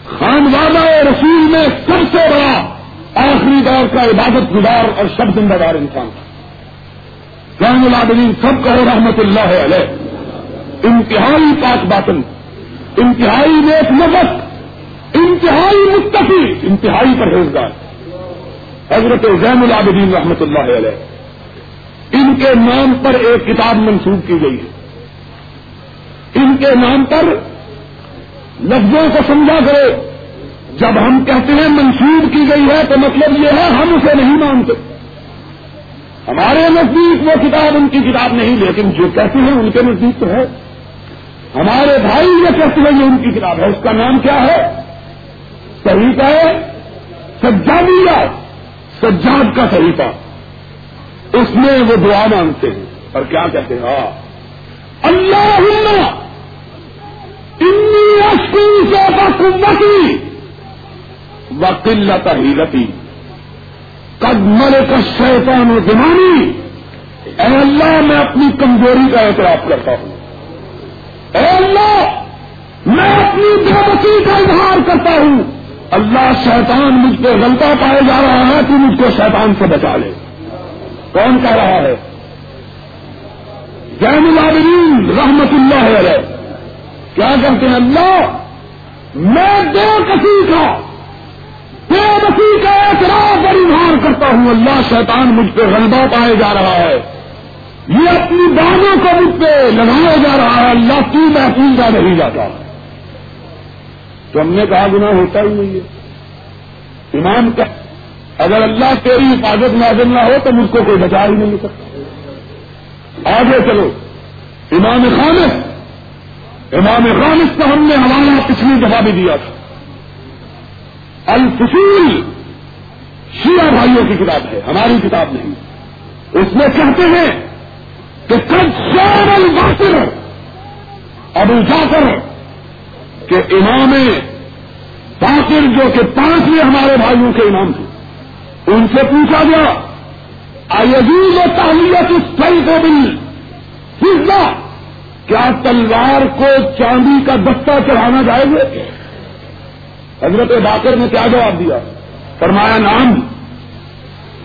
خانوادہ رسول میں سب سے بڑا آخری دور کا عبادت گزار اور سب زندہ دار انسان تھا۔ زین العابدین سب کہو رحمت اللہ علیہ۔ انتہائی پاک باطن، انتہائی نیک نظر انتہائی متفی انتہائی پرہیزگار۔ حضرت زین العابدین رحمت اللہ علیہ۔ ان کے نام پر ایک کتاب منسوخ کی گئی ہے۔ ان کے نام پر لفظوں کو سمجھا کرو۔ جب ہم کہتے ہیں منسوخ کی گئی ہے تو مطلب یہ ہے ہم اسے نہیں مانتے۔ ہمارے نزدیک وہ کتاب ان کی کتاب نہیں، لیکن جو کہتے ہیں ان کے نزدیک تو ہے۔ ہمارے بھائی یہ کہتے ہیں یہ ان کی کتاب ہے۔ اس کا نام کیا ہے؟ صحیح ہے سجادیہ۔ سجاد کا صحیفہ اس میں وہ دعا مانگتے ہیں۔ اور کیا کہتے ہیں؟ ہاں۔ اللہ انی سے بقوتی وقلت ہیلتی قد مرے کا شیطان و زمانی اے اللہ، میں اپنی کمزوری کا اعتراف کرتا ہوں۔ اے اللہ، میں اپنی بے کا اظہار کرتا ہوں۔ اللہ، شیطان مجھ پہ غلطہ پائے جا رہا ہے، تو مجھ کو شیطان سے بچا لے۔ کون کہہ رہا ہے؟ جین العابرین رحمت اللہ علیہ۔ کیا کہتے ہیں؟ اللہ، میں بے کسی کا بے بسی کا اعتراف اور اظہار کرتا ہوں۔ اللہ شیطان مجھ پہ غلبہ پائے جا رہا ہے۔ یہ اپنی دانوں کو مجھ پہ لگایا جا رہا ہے۔ اللہ کی محفوظ نہیں جاتا۔ تو ہم نے کہا گنا ہوتا ہی نہیں ہے۔ امام کا اگر اللہ تیری حفاظت نازل نہ ہو تو مجھ کو کوئی بچا ہی نہیں سکتا۔ آگے چلو۔ امام خانس امام خانس کا ہم نے حوالہ پچھلی دفعہ بھی دیا تھا۔ الفصول شیعہ بھائیوں کی کتاب ہے، ہماری کتاب نہیں۔ اس میں کہتے ہیں کہ کب شور الباطر ابو جاکر کہ امام باقر جو کہ پانچویں ہمارے بھائیوں کے امام تھے۔ ان سے پوچھا گیا آیزیز و تعلیت اس پھل کو بھی حصہ، کیا تلوار کو چاندی کا دستہ چڑھانا جائے گا؟ حضرت باقر نے کیا جواب دیا؟ فرمایا نام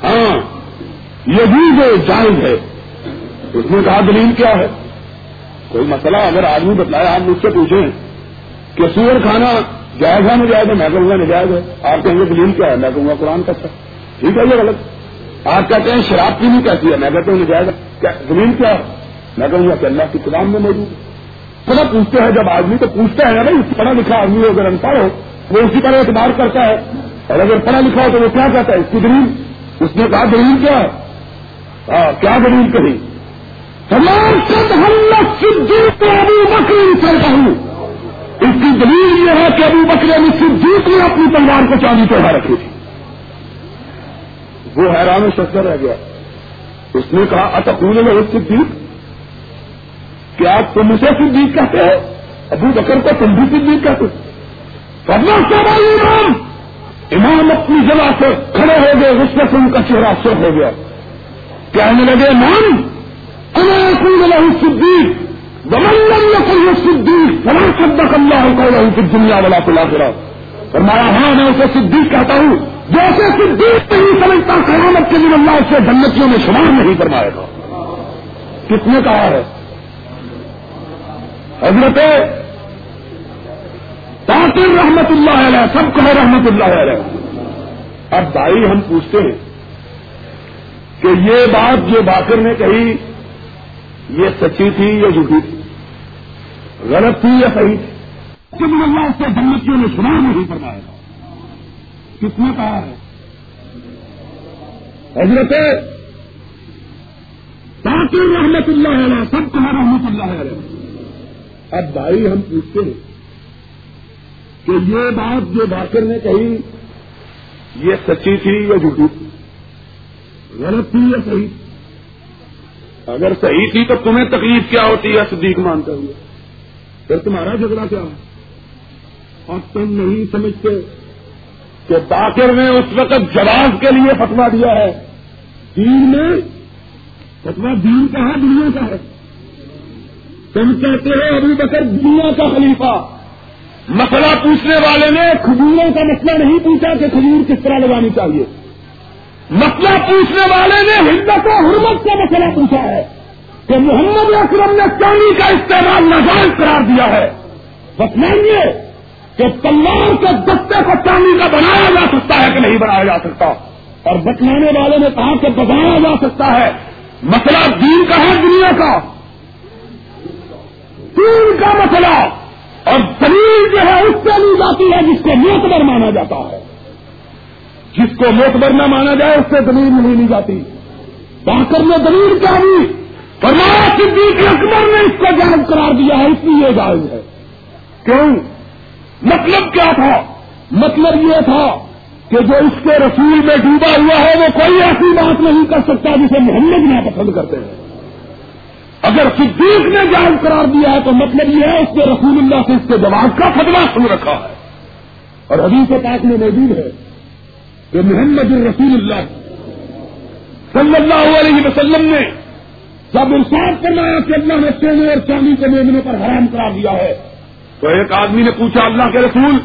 ہاں یہ جو جائز ہے، اس نے کہا دلیل کیا ہے؟ کوئی مسئلہ اگر آدمی بتلایا آپ مجھ سے پوچھیں کہ سور کھانا جائز ہے نجائز ہے میں کہوں گا نجائز ہے، آپ کہیں گے دلیل کیا ہے؟ میں کہوں گا قرآن کا سر۔ ٹھیک ہے یہ غلط۔ آپ کہتے ہیں شراب پینی کیسی ہے۔ میں کہتا ہوں نجائز ہے۔ دلیل کیا ہے؟ میں کہوں گا کہ اللہ کی کتاب میں موجود ہے۔ پوچھتے ہیں، جب آدمی تو پوچھتا ہے نا بھائی پڑھا لکھا آدمی ہو اگر انپڑھ ہو، وہ اسی پر اعتبار کرتا ہے۔ اور اگر پڑھا لکھا ہو تو وہ کیا کہتا ہے؟ اس کی دلیل۔ اس نے کہا، دلیل کیا ہے؟ ہاں، کیا دلیل کہی؟ تمام سب ہم صدیق ابو بکری سے کہوں۔ اس کی دلیل یہ ہے کہ ابو بکر علی صدیق نے اپنی تلوار کو چاندی چڑھا رکھی تھی۔ وہ حیران و شکر رہ گیا۔ اس نے کہا، اتقول میں صدیق؟ کیا تم اسے صدیق کہتے ہو ابو بکر کو تم بھی صدیق کہتے کرنا کیا امام؟ امام اپنی جگہ سے کھڑے ہو گئے، اس میں سے ان کا چہرہ سر ہو گیا۔ کہنے لگے، امام له صدیق؟ ومن لم صدیق؟ فلا صدق الله قوله في الدنيا ولا فرمایا ہاں میں اسے صدیق کہتا ہوں۔ جیسے صدیق نہیں سمجھتا، قیامت کے دن اللہ اسے جنتیوں میں شمار نہیں فرمائے گا۔ کس نے کہا ہے؟ حضرت تاطر رحمت اللہ علیہ، سب کہو رحمت اللہ علیہ۔ اب بھائی، ہم پوچھتے ہیں کہ یہ بات جو باقر نے کہی، یہ سچی تھی یا جھوٹی تھی؟ غلط تھی یا صحیح تھی؟ اللہ اس سے جنتیوں نے سنا نہیں فرمایا گا۔ کس نے کہا ہے حضرت باقر رحمت اللہ علیہ، سب کہا رحمت اللہ علیہ؟ اب بھائی ہم پوچھتے ہیں کہ یہ بات جو باقر نے کہی، یہ سچی تھی یا جھوٹی؟ تھی غلط تھی یا صحیح؟ تھی اگر صحیح تھی تو تمہیں تکلیف کیا ہوتی ہے، صدیق مانتے ہوئے پھر تمہارا جھگڑا کیا ہے؟ اور تم نہیں سمجھتے کہ باقر نے اس وقت جواز کے لیے فتوا دیا ہے۔ دین میں فتوا دین کا ہے، دنیا کا ہے۔ تم کہتے ہو ابھی بکر دنیا کا خلیفہ۔ مسئلہ پوچھنے والے نے کھجوروں کا مسئلہ نہیں پوچھا کہ کھجور کس طرح لگانی چاہیے۔ مسئلہ پوچھنے والے نے ہندت و حرمت کا مسئلہ پوچھا ہے کہ محمد اکرم نے چاندی کا استعمال ناجائز قرار دیا ہے۔ بتلائیے کہ تلوار کے دستے کو چاندی کا بنایا جا سکتا ہے کہ نہیں بنایا جا سکتا اور بتلانے والے نے کہا کہ بتایا جا سکتا ہے۔ مسئلہ دین کا ہے دنیا کا۔ دین کا مسئلہ۔ اور دلیل جو ہے اس سے لی جاتی ہے جس کو موتبر مانا جاتا ہے۔ جس کو موتبر نہ مانا جائے اس سے دلیل نہیں لی جاتی۔ باقر نے دلیل کیا دی فرمایا صدیق اکبر نے اس کو جائز قرار دیا ہے، اس لیے جائز ہے۔ کیوں؟ مطلب کیا تھا؟ مطلب یہ تھا کہ جو اس کے رسول میں ڈوبا ہوا ہے، وہ کوئی ایسی بات نہیں کر سکتا جسے محمد نہ پسند کرتے ہیں۔ اگر صدیق نے جائز قرار دیا ہے، تو مطلب یہ ہے اس کے رسول اللہ سے اس کے جواب کا فتوا سن رکھا ہے۔ اور ابھی سے پاک میں موجود ہے کہ محمد الرسول اللہ صلی اللہ علیہ وسلم نے جب ارشاد فرمایا کہ اللہ نے سونے اور چاندی کے میمنے پر حرام کرا دیا ہے۔ تو ایک آدمی نے پوچھا اللہ کے رسول،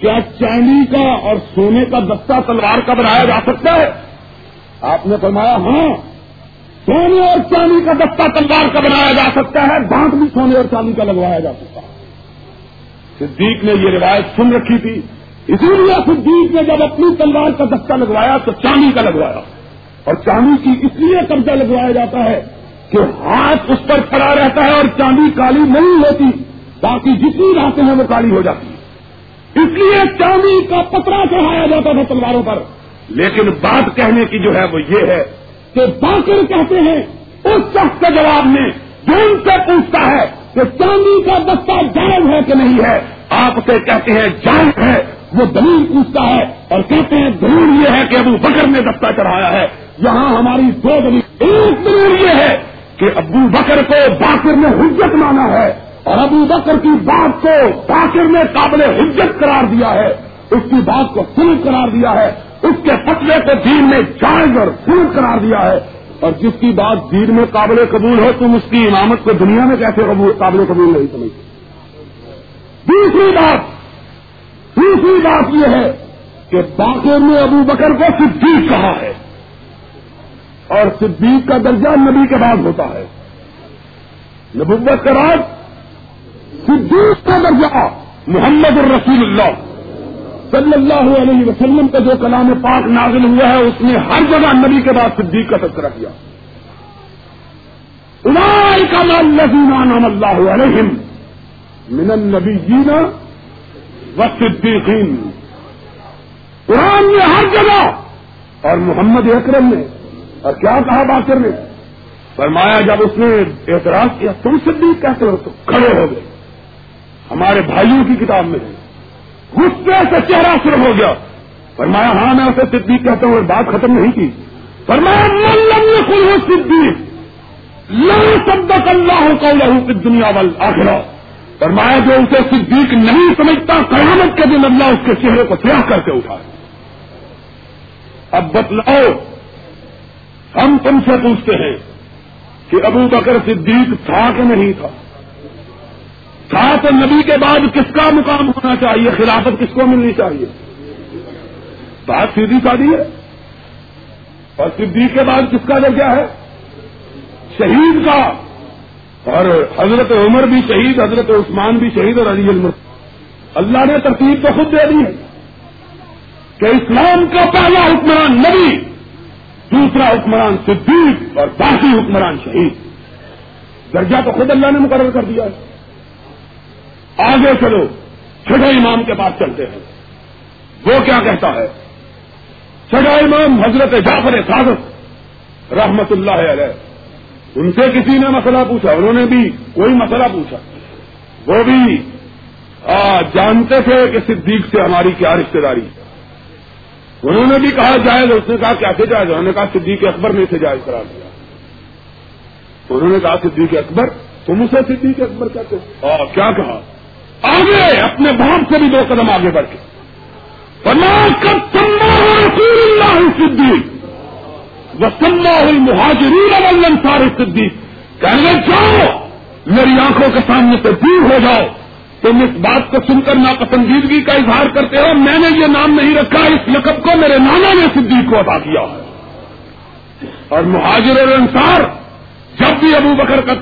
کیا چاندی کا اور سونے کا دستہ تلوار کا بنایا جا سکتا ہے؟ آپ نے فرمایا ہاں سونے اور چاندی کا دستہ تلوار کا بنایا جا سکتا ہے؟ دانت بھی سونے اور چاندی کا لگوایا جا سکتا ہے۔ صدیق نے یہ روایت سن رکھی تھی۔ اسی لیے صدیق نے جب اپنی تلوار کا دستہ لگوایا تو چاندی کا لگوایا۔ اور چاندی کی اس لیے قبضہ لگوایا جاتا ہے کہ ہاتھ اس پر کھڑا رہتا ہے اور چاندی کالی نہیں ہوتی۔ باقی جتنی راتیں ہیں وہ کالی ہو جاتی ہیں۔ اس لیے چاندی کا پترا چڑھایا جاتا تھا تلواروں پر۔ لیکن بات کہنے کی جو ہے وہ یہ ہے کہ باقر کہتے ہیں، اس شخص کے جواب میں جو ان سے پوچھتا ہے کہ چاندی کا دستہ جائز ہے کہ نہیں ہے، آپ اسے کہتے ہیں جائز ہے۔ وہ دلیل پوچھتا ہے اور کہتے ہیں دلیل یہ ہے کہ ابو بکر نے دستہ چڑھایا ہے۔ یہاں ہماری دو دلیل۔ ایک دلیل یہ ہے کہ ابو بکر کو باقر نے حجت مانا ہے۔ اور ابو بکر کی بات کو باقر نے قابل حجت قرار دیا ہے، اس کی بات کو سن قرار دیا ہے، اس کے فتوے کو دین میں جائز اور سن قرار دیا ہے۔ اور جس کی بات دین میں قابل قبول ہو، تم اس کی امامت کو دنیا میں کیسے قابل قبول نہیں سمجھتے؟ دوسری بات دوسری بات یہ ہے کہ باقر نے ابو بکر کو صدیق کہا ہے۔ اور صدیق کا درجہ نبی کے بعد ہوتا ہے۔ نبوت کے بعد صدیق کا درجہ محمد الرسول اللہ۔ صلی اللہ علیہ وسلم کا جو کلام پاک نازل ہوا ہے، اس نے ہر جگہ نبی کے بعد صدیق کا تذکرہ کیا۔ کا نام اللہ علیہم من النبیین و صدیقین۔ قرآن نے ہر جگہ، اور محمد اکرم نے، اور کیا کہا باقر نے؟ فرمایا جب اس نے اعتراض کیا، تم صدیق کیسے ہو تو کھڑے ہو گئے۔ ہمارے بھائیوں کی کتاب میں ہے غصے سے چہرہ شروع ہو گیا۔ فرمایا ہاں میں اسے صدیق کہتا ہوں بات ختم نہیں کی۔ فرمایا، من کل ہو صدیق، لن صدق اللہ کو لہو کی دنیا وال آخرا فرمایا، جو اسے صدیق نہیں سمجھتا، قیامت کے دن اللہ اس کے چہرے کو سیاہ کر کے اٹھا اب بتلاؤ، ہم تم سے پوچھتے ہیں کہ ابو بکر صدیق تھا کہ نہیں تھا؟ تھا تو نبی کے بعد کس کا مقام ہونا چاہیے؟ خلافت کس کو ملنی چاہیے؟ بات سیدھی سادی ہے۔ اور صدیق کے بعد کس کا درجہ ہے؟ شہید کا۔ اور حضرت عمر بھی شہید، حضرت عثمان بھی شہید اور علی المر۔ اللہ نے ترتیب تو خود دے دی ہے کہ اسلام کا پہلا حکمران نبی، دوسرا حکمران صدیق اور باقی حکمران شہید۔ درجہ تو خود اللہ نے مقرر کر دیا ہے۔ آگے چلو چھٹا امام کے پاس چلتے ہیں۔ وہ کیا کہتا ہے؟ چھٹا امام حضرت جعفر صادق رحمت اللہ علیہ، ان سے کسی نے مسئلہ پوچھا؟ انہوں نے بھی کوئی مسئلہ پوچھا۔ وہ بھی جانتے تھے کہ صدیق سے ہماری کیا رشتے داری انہوں نے بھی کہا، جائز اس نے کہا کیسے جائز انہوں نے کہا، صدیق اکبر نے اسے جائز قرار دیا۔ انہوں نے کہا، صدیق اکبر، تم اسے صدیق اکبر کہتے اور کیا کہا؟ آگے اپنے باپ سے بھی دو قدم آگے بڑھ کے رسول اللہ صدیق وسلم المہاجرین والانصار صدیق۔ کہنے جاؤ، میری آنکھوں کے سامنے سے دور ہو جاؤ۔ تم اس بات کو سن کر ناپسندیدگی کا اظہار کرتے ہو۔ میں نے یہ نام نہیں رکھا، اس لقب کو میرے نانا نے صدیق کو عطا کیا ہے۔ اور مہاجر اور انصار جب بھی ابو بکر کا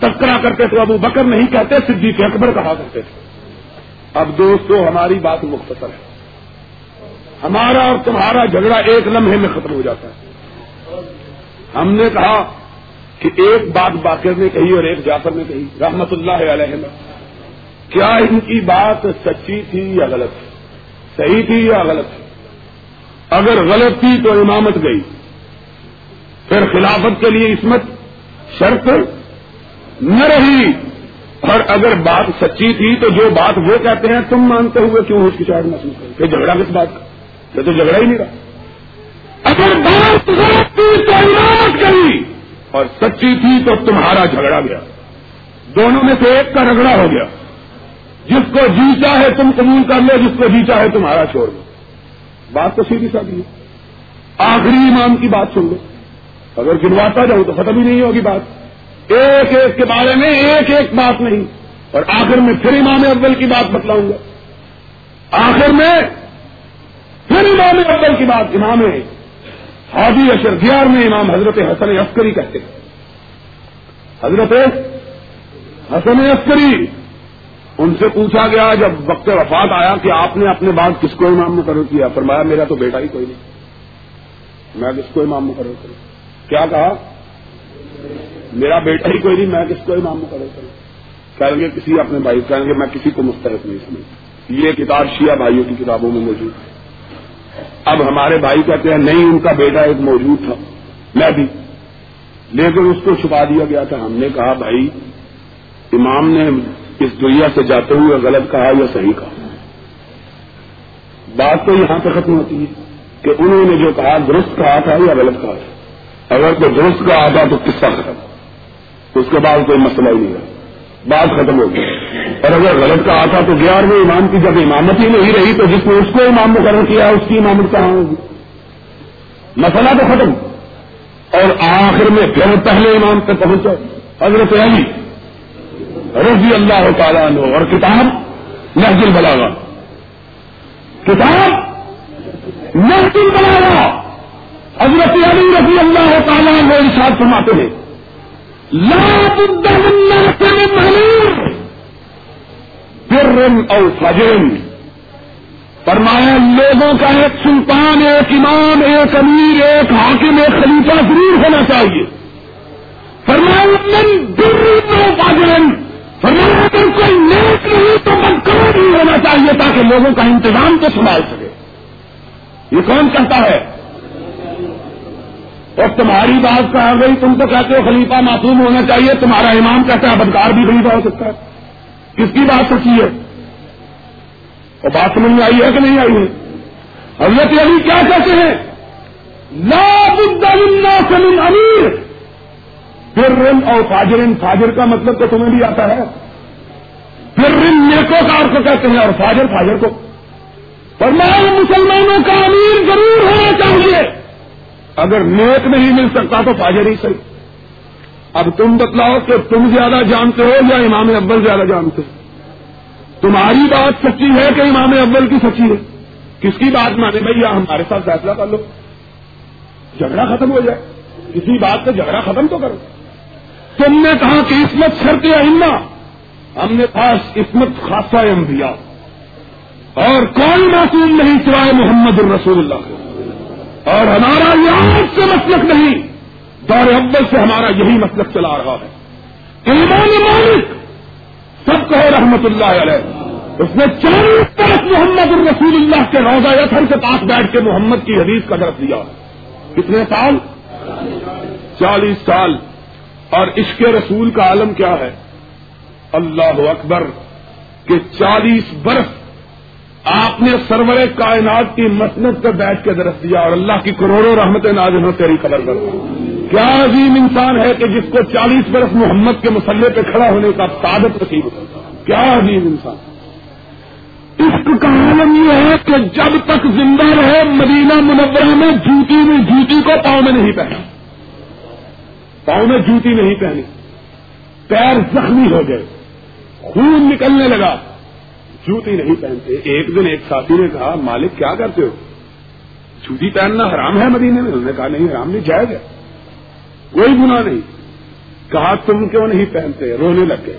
تذکرہ کرتے تھے ابو بکر نہیں کہتے، صدیق اکبر کہا کرتے تھے۔ اب دوستو، ہماری بات مختصر ہے۔ ہمارا اور تمہارا جھگڑا ایک لمحے میں ختم ہو جاتا ہے۔ ہم نے کہا کہ ایک بات باقر نے کہی اور ایک جعفر نے کہی، رحمت اللہ علیہ۔ کیا ان کی بات سچی تھی یا غلط؟ تھی صحیح تھی یا غلط؟ تھی اگر غلط تھی تو امامت گئی۔ پھر خلافت کے لیے عصمت شرط نہ رہی۔ اور اگر بات سچی تھی تو جو بات وہ کہتے ہیں، تم مانتے ہوئے کیوں اس کی شاید محسوس کریں کہ جھگڑا کس بات کا؟ یہ تو جھگڑا ہی نہیں رہا۔ اگر بات غلط تھی تو عمارت کری۔ اور سچی تھی تو تمہارا جھگڑا گیا۔ دونوں میں سے ایک کا رگڑا ہو گیا۔ جس کو جی چاہے تم قبول کر لو جس کو جی چاہے تمہارا چھوڑ دو۔ بات تو سیدھی سادی ہے۔ آخری امام کی بات سن لو۔ اگر گنواتا جاؤں تو ختم ہی نہیں ہوگی بات۔ ایک ایک کے بارے میں ایک ایک بات نہیں۔ اور آخر میں پھر امام اول کی بات بتلاؤں گا۔ آخر میں پھر امام اول کی بات امام حاضی اشر دیار میں امام حضرت حسن عسکری کہتے ہیں۔ حضرت حسن عسکری، ان سے پوچھا گیا جب وقت وفات آیا کہ آپ نے اپنے بعد کس کو امام مقرر کیا؟ فرمایا، میرا تو بیٹا ہی کوئی نہیں۔ میں کس کو امام مقرر کروں؟ کیا کہا؟ میرا بیٹا ہی کوئی نہیں، میں کس کو امام مقرر کروں؟ کہیں گے کسی اپنے بھائی کہیں گے میں کسی کو مسترد نہیں سمجھ یہ کتاب شیعہ بھائیوں کی کتابوں میں موجود ہے۔ اب ہمارے بھائی کہتے ہیں، نہیں، ان کا بیٹا ایک موجود تھا، میں بھی۔ لیکن اس کو چھپا دیا گیا تھا۔ ہم نے کہا، بھائی، امام نے اس دنیا سے جاتے ہوئے غلط کہا یا صحیح کہا؟ بات تو یہاں پہ ختم ہوتی ہے کہ انہوں نے جو کہا، درست کہا تھا یا غلط کہا تھا؟ اگر کوئی درست کہا تھا تو قصہ ختم اس کے بعد کوئی مسئلہ ہی نہیں رہا بات ختم ہو گئی۔ اور اگر غلط کہا تھا تو گیارہویں امام کی جب امامت ہی نہیں رہی تو جس نے اس کو امام مقرر کیا، اس کی امامت کہاں ہوگی؟ مسئلہ تو ختم۔ اور آخر میں پھر پہلے امام تک پہنچا۔ حضرت علی رضی اللہ تعالیٰ عنہ، اور کتاب نحج البلاغا کتاب نحج البلاغا حضرت علی رضی اللہ تعالیٰ عنہ ارشاد فرماتے ہیں، لا بد من برن اور فجرن فرمایا، لوگوں کا ایک سلطان، ایک امام، ایک امیر، ایک حاکم، ایک خلیفہ ضرور ہونا چاہیے۔ فرمایا فاجرن فرمایا، اگر کوئی نیک نہیں تو بدکار نہیں ہونا چاہیے تاکہ لوگوں کا انتظام تو سنبھال سکے۔ یہ کون کہتا ہے؟ اور تمہاری بات کہا گئی، تم تو کہتے ہو خلیفہ معصوم ہونا چاہیے، تمہارا امام کہتا ہے بدکار بھی خلیفہ ہو سکتا ہے۔ کس کی بات سچی ہے؟ اور بات سمجھ میں آئی ہے کہ نہیں آئی ہے؟ حضرت علی کیا کہتے ہیں؟ لا سلیم امیر۔ پھر رن اور فاجرن، فاجر کا مطلب تو تمہیں بھی آتا ہے۔ پھر رن نیکو کار کو کہتے ہیں اور فاجر فاجر کو۔ پر مسلمانوں کا امیر ضرور ہونا چاہیے۔ اگر نیک نہیں مل سکتا تو فاجر ہی صحیح۔ اب تم بتلاؤ کہ تم زیادہ جانتے ہو یا امام اول زیادہ جانتے ہو؟ تمہاری بات سچی ہے کہ امام اول کی سچی ہے؟ کس کی بات مانے بھائی؟ یا ہمارے ساتھ فیصلہ کر لو۔ جھگڑا ختم ہو جائے۔ کسی بات سے جھگڑا ختم تو کرو۔ تم نے کہا کہ عصمت شرط اما ہم نے کہا عصمت خاصا انبیاء۔ اور کوئی معصوم نہیں سوائے محمد الرسول اللہ۔ اور ہمارا یہاں سے مسلک نہیں، دور اول سے ہمارا یہی مسلک چلا رہا ہے۔ ایمان مالک، سب کہو رحمت اللہ علیہ۔ اس نے چالیس طرف محمد الرسول اللہ کے روزہ یتھر کے پاس بیٹھ کے محمد کی حدیث کا درس دیا۔ کتنے سال؟ چالیس سال۔ اور عشق رسول کا عالم کیا ہے؟ اللہ اکبر، کہ چالیس برس آپ نے سرور کائنات کی مسنت پہ بیٹھ کے درس دیا اور اللہ کی کروڑوں رحمت نازم تیری خبر کر کیا عظیم انسان ہے کہ جس کو چالیس برس محمد کے مسلح پہ کھڑا ہونے کا تعدت نصیب کیا عظیم انسان؟ اس کا عالم یہ ہے کہ جب تک زندہ رہے مدینہ منورہ میں جوتی میں جوتی کو پاؤں میں نہیں پہنا۔ پاؤں میں جوتی نہیں پہنی۔ پیر زخمی ہو گئے۔ خون نکلنے لگا۔ جوتی نہیں پہنتے۔ ایک دن ایک ساتھی نے کہا، مالک، کیا کرتے ہو؟ جوتی پہننا حرام ہے مدینے میں؟ انہوں نے کہا، نہیں، حرام نہیں، جائز ہے۔ کوئی گنا نہیں۔ کہا، تم کیوں نہیں پہنتے؟ رونے لگ گئے۔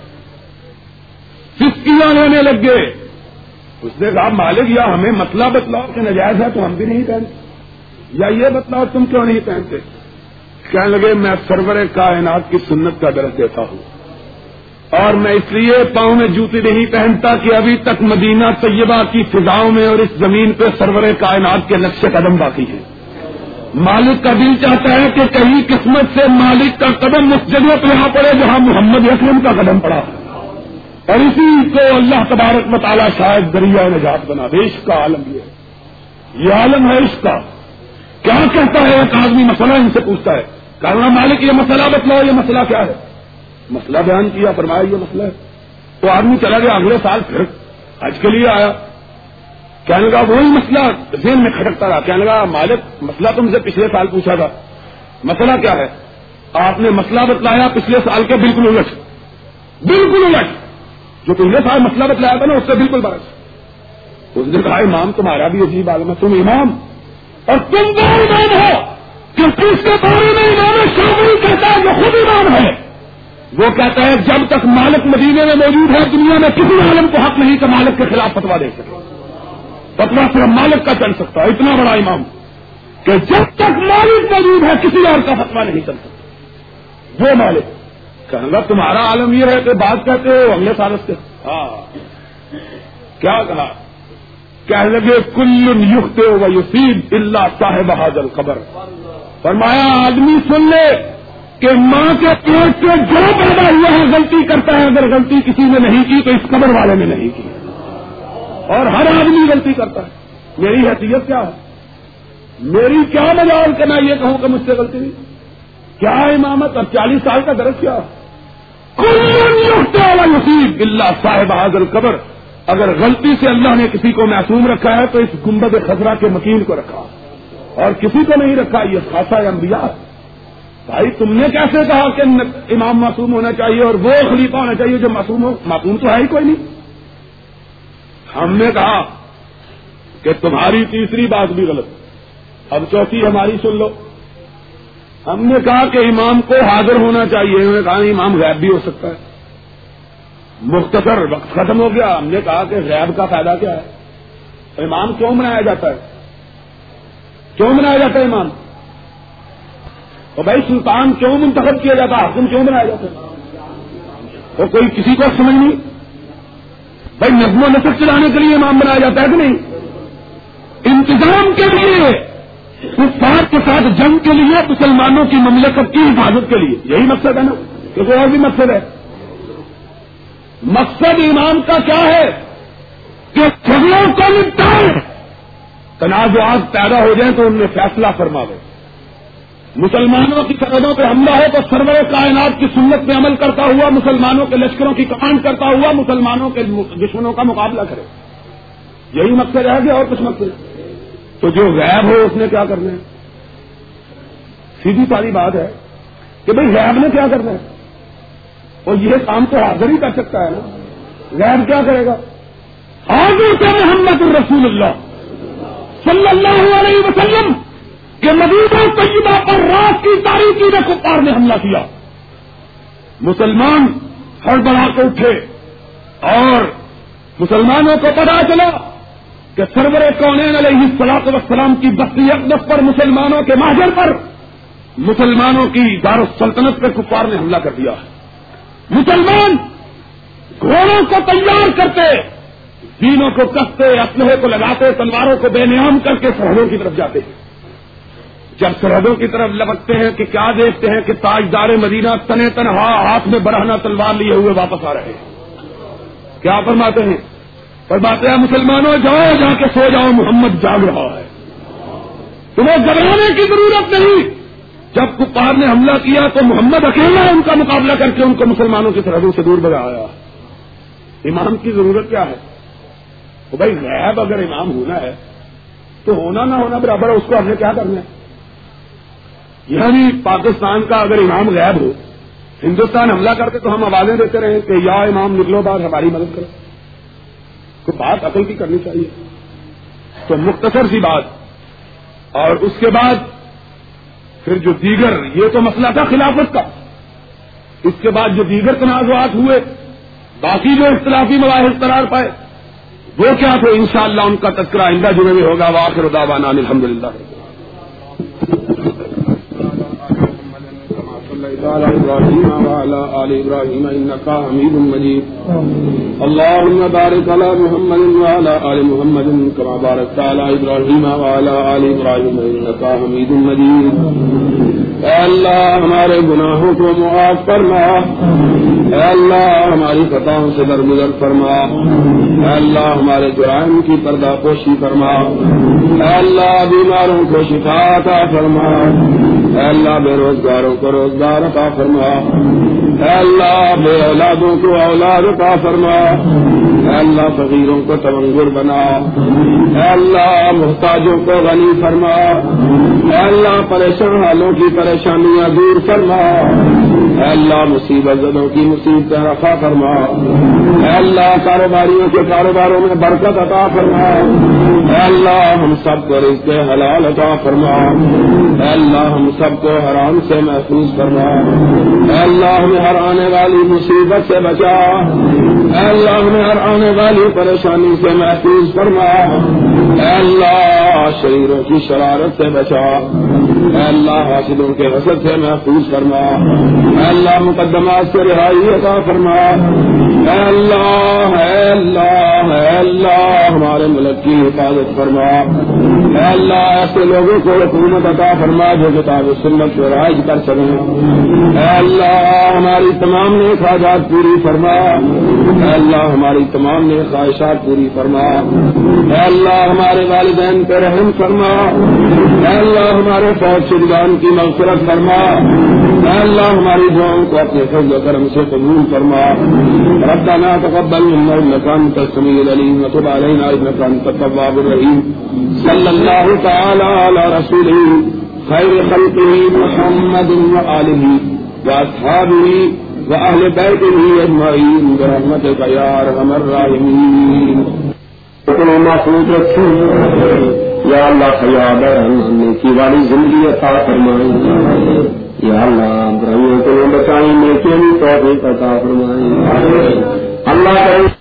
سسکیاں رونے لگ گئے؟ اس نے کہا، مالک، یا ہمیں مسئلہ بتلاؤ کہ نجائز ہے تو ہم بھی نہیں پہنتے۔ یا یہ بتلاؤ، تم کیوں نہیں پہنتے؟ کہنے لگے، میں سرور کائنات کی سنت کا درد دیتا ہوں۔ اور میں اس لیے پاؤں میں جوتی نہیں پہنتا کہ ابھی تک مدینہ طیبہ کی فضاؤں میں اور اس زمین پہ سرور کائنات کے نقش قدم باقی ہے مالک کا دل چاہتا ہے کہ کہیں قسمت سے مالک کا قدم اس جگہ پہ یہاں پڑے جہاں محمد اکرم کا قدم پڑا۔ اور اسی کو اللہ تبارک مطالعہ شاید دریا نجات بنا دے، عشق کا عالم یہ یہ عالم ہے عشق کا۔ کیا کہتا ہے ایک آدمی مسئلہ ان سے پوچھتا ہے کہنا مالک یہ مسئلہ بتلاؤ، یہ مسئلہ کیا ہے؟ مسئلہ بیان کیا، فرمایا یہ مسئلہ ہے۔ تو آدمی چلا گیا اگلے سال پھر حج کے لیے آیا۔ کہنے لگا، وہی مسئلہ ذہن میں کھٹکتا رہا۔ کہنے لگا، مالک، مسئلہ تم سے پچھلے سال پوچھا تھا۔ مسئلہ کیا ہے؟ آپ نے مسئلہ بتلایا پچھلے سال کے بالکل الٹ بالکل الٹ جو پچھلے سال مسئلہ بتلایا تھا نا، اس سے بالکل برس اس نے کہا، امام، تمہارا بھی عجیب عالم ہے۔ تم امام۔ اور تم وہ امام ہو کہ اس کے بارے میں امام شامل کہتا ہے جو خود امام ہے۔ وہ کہتا ہے، جب تک مالک مدینے میں موجود ہے، دنیا میں کسی عالم کو حق نہیں کہ مالک کے خلاف فتوا دے سکے۔ فتوا صرف مالک کا چل سکتا ہے، اتنا بڑا امام کہ جب تک مالک موجود ہے، کسی اور کا فتوا نہیں چل سکتا۔ وہ مالک کہنے لگا تمہارا عالم یہ ہے کہ بات کہتے ہو، اگلے سال سے ہاں۔ کیا کہا؟ کہنے لگے کل یوگتے ہو یسیب اللہ صاحب حاضر خبر فرمایا، آدمی سن لے۔ کہ ماں کے پیٹ سے جو پیدا ہوا ہے، غلطی کرتا ہے، اگر غلطی کسی نے نہیں کی، تو اس قبر والے نے نہیں کی۔ اور ہر آدمی غلطی کرتا ہے۔ میری حیثیت کیا ہے؟ میری کیا مجال کہ میں یہ کہوں کہ مجھ سے غلطی نہیں؟ کیا امامت اور چالیس سال کا درد کیا نصیب بلّہ صاحب حاضر قبر اگر غلطی سے اللہ نے کسی کو معصوم رکھا ہے، تو اس گنبد خزرہ کے مکین کو رکھا۔ اور کسی کو نہیں رکھا، یہ خاصا انبیاء۔ بھائی تم نے کیسے کہا کہ امام معصوم ہونا چاہیے اور وہ خلیفہ ہونا چاہیے جو معصوم ہو؟ معصوم تو ہے ہی کوئی نہیں۔ ہم نے کہا کہ تمہاری تیسری بات بھی غلط۔ اب چوتھی ہماری سن لو۔ ہم نے کہا کہ امام کو حاضر ہونا چاہیے۔ انہوں نے کہا امام غائب بھی ہو سکتا ہے۔ مختصر وقت ختم ہو گیا۔ ہم نے کہا کہ غیب کا فائدہ کیا ہے؟ امام کیوں منایا جاتا ہے؟ کیوں منایا جاتا ہے امام؟ تو بھائی سلطان کیوں منتخب کیا جاتا حکم کیوں بنایا جاتا ہے تو کوئی کسی کو سمجھ نہیں؟ بھائی نظم و نسق چلانے کے لیے امام بنایا جاتا ہے کہ نہیں؟ انتظام کے لیے، کفار کے ساتھ جنگ کے لیے، مسلمانوں کی مملکت کی حفاظت کے لیے۔ یہی مقصد ہے نا؟ کیونکہ اور بھی مقصد ہے؟ مقصد امام کا کیا ہے؟ کہ جھگڑوں کو نپٹائے۔ تنازعات پیدا ہو جائیں تو ان میں فیصلہ فرما دے۔ مسلمانوں کی سرحدوں پہ حملہ ہو تو سرور کائنات کی سنت میں عمل کرتا ہوا، مسلمانوں کے لشکروں کی کمانڈ کرتا ہوا، مسلمانوں کے دشمنوں کا مقابلہ کرے۔ یہی مقصد ہے گیا اور کچھ مقصد تو جو غیب ہو، اس نے کیا کرنا ہے؟ سیدھی ساری بات ہے کہ بھائی غیب نے کیا کرنا ہے؟ اور یہ کام تو حاضر ہی کر سکتا ہے نا۔ غیر کیا کرے گا؟ حاضر سے محمد الرسول اللہ؟ صلی اللہ علیہ وسلم۔ کہ مدینہ طیبہ پر رات کی تاریخی نے کپار نے حملہ کیا۔ مسلمان ہر بڑھا کے اٹھے اور مسلمانوں کو پتا چلا کہ سرور کونین علیہ السلاط وسلام کی بستی اقدس پر مسلمانوں کے ماہر پر مسلمانوں کی دار السلطنت پہ کپار نے حملہ کر دیا۔ ہے مسلمان گھوڑوں کو تیار کرتے، دینوں کو کستے اسلحے کو لگاتے، تلواروں کو بے نیام کر کے سرحدوں کی طرف جاتے۔ ہیں جب سرحدوں کی طرف لپکتے ہیں کہ کیا دیکھتے ہیں کہ تاجدار مدینہ تنے تنہا ہاتھ میں برہنا تلوار لیے ہوئے واپس آ رہے ہیں۔ کیا فرماتے ہیں؟ فرماتے ہیں، مسلمانوں، جاؤ جا کے سو جاؤ، محمد جاگ رہا ہے۔ تمہیں گھبرانے کی ضرورت نہیں۔ جب کپار نے حملہ کیا تو محمد اکیلا ان کا مقابلہ کر کے ان کو مسلمانوں کی سرحدوں سے دور بگایا امام کی ضرورت کیا ہے؟ تو بھائی غیب اگر امام ہونا ہے تو ہونا نہ ہونا برابر ہے، اس کو ہم نے کیا کرنا ہے؟ یعنی پاکستان کا اگر امام غیب ہو، ہندوستان حملہ کرتے تو ہم آوازیں دیتے رہے کہ یا امام نکلو بات ہماری مدد کرو۔ تو بات عقل کی کرنی چاہیے۔ تو مختصر سی بات۔ اور اس کے بعد پھر جو دیگر، یہ تو مسئلہ تھا خلافت کا۔ اس کے بعد جو دیگر تنازعات ہوئے، باقی جو اختلافی مواحد قرار پائے، وہ کیا تھے؟ انشاءاللہ ان کا تذکرہ آئندہ جمعے میں ہوگا واخر دعوانا الحمد للہ على إبراهيم وعلى آل إبراهيم إنك حميد مجيد. اللهم بارك على محمد وعلى آل محمد كما باركت على إبراهيم وعلى آل إبراهيم إنك حميد مجيد. اے اللہ ہمارے گناہوں کو معاف فرما۔ اے اللہ ہماری خطاؤں سے درگزر فرما۔ اے اللہ ہمارے جرائم کی پردہ پوشی فرما۔ اے اللہ بیماروں کو شفا عطا فرما۔ اے اللہ بے روزگاروں کو روزگار عطا فرما۔ اے اللہ بے اولادوں کو اولاد عطا فرما۔ اے اللہ فقیروں کو تمنگر بنا۔ اے اللہ محتاجوں کو غنی فرما۔ اے اللہ پریشان حالوں کی پریشانیاں دور فرما۔ اے اللہ مصیبت زدوں کی مصیبت رفا فرما۔ اے اللہ کاروباریوں کے کاروباروں میں برکت عطا فرما۔ اے اللہ ہم سب کو رزق حلال عطا فرما۔ اے اللہ ہم سب کو حرام سے محفوظ کرنا اے اللہ ہمیں ہر آنے والی مصیبت سے بچا۔ اے اللہ ہمیں ہر آنے والی پریشانی سے محفوظ فرما۔ اے اللہ شریروں کی شرارت سے بچا۔ اے اللہ، حاصلوں کے حسد سے محفوظ فرما۔ اے اللہ، مقدمات سے رہائی عطا فرما۔ اے اللہ اے اللہ اے اللہ، ہمارے ملک کی حفاظت فرما۔ اے اللہ، ایسے لوگوں کو حکومت عطا فرما جو کتاب سنت کو رائج کر سکیں۔ اے اللہ، ہماری تمام نے خواہشات پوری فرما۔ اے اللہ ہماری تمام نے خواہشات پوری فرما۔ اے اللہ ہمارے والدین پہ رحم فرما۔ اے اللہ ہمارے فوج شدگان کی مغفرت فرما۔ اے اللہ ہماری دعاؤں کو اپنے فضل و کرم سے قبول فرما۔ ربنا تقبل منا انك انت السميع العليم وتب علينا انك انت التواب الرحيم۔ صلى الله تعالى على رسوله خير خلقه محمد وآله وأصحابه وأهل بيته أجمعين برحمتك يا أرحم الراحمين. اتنے محفوظ رکھی یا اللہ خیال نیکی والی زندگی عطا فرمائی یا اللہ برائیوں کو بچائی نیکی بھی توفیق عطا فرمائی اللہ کرے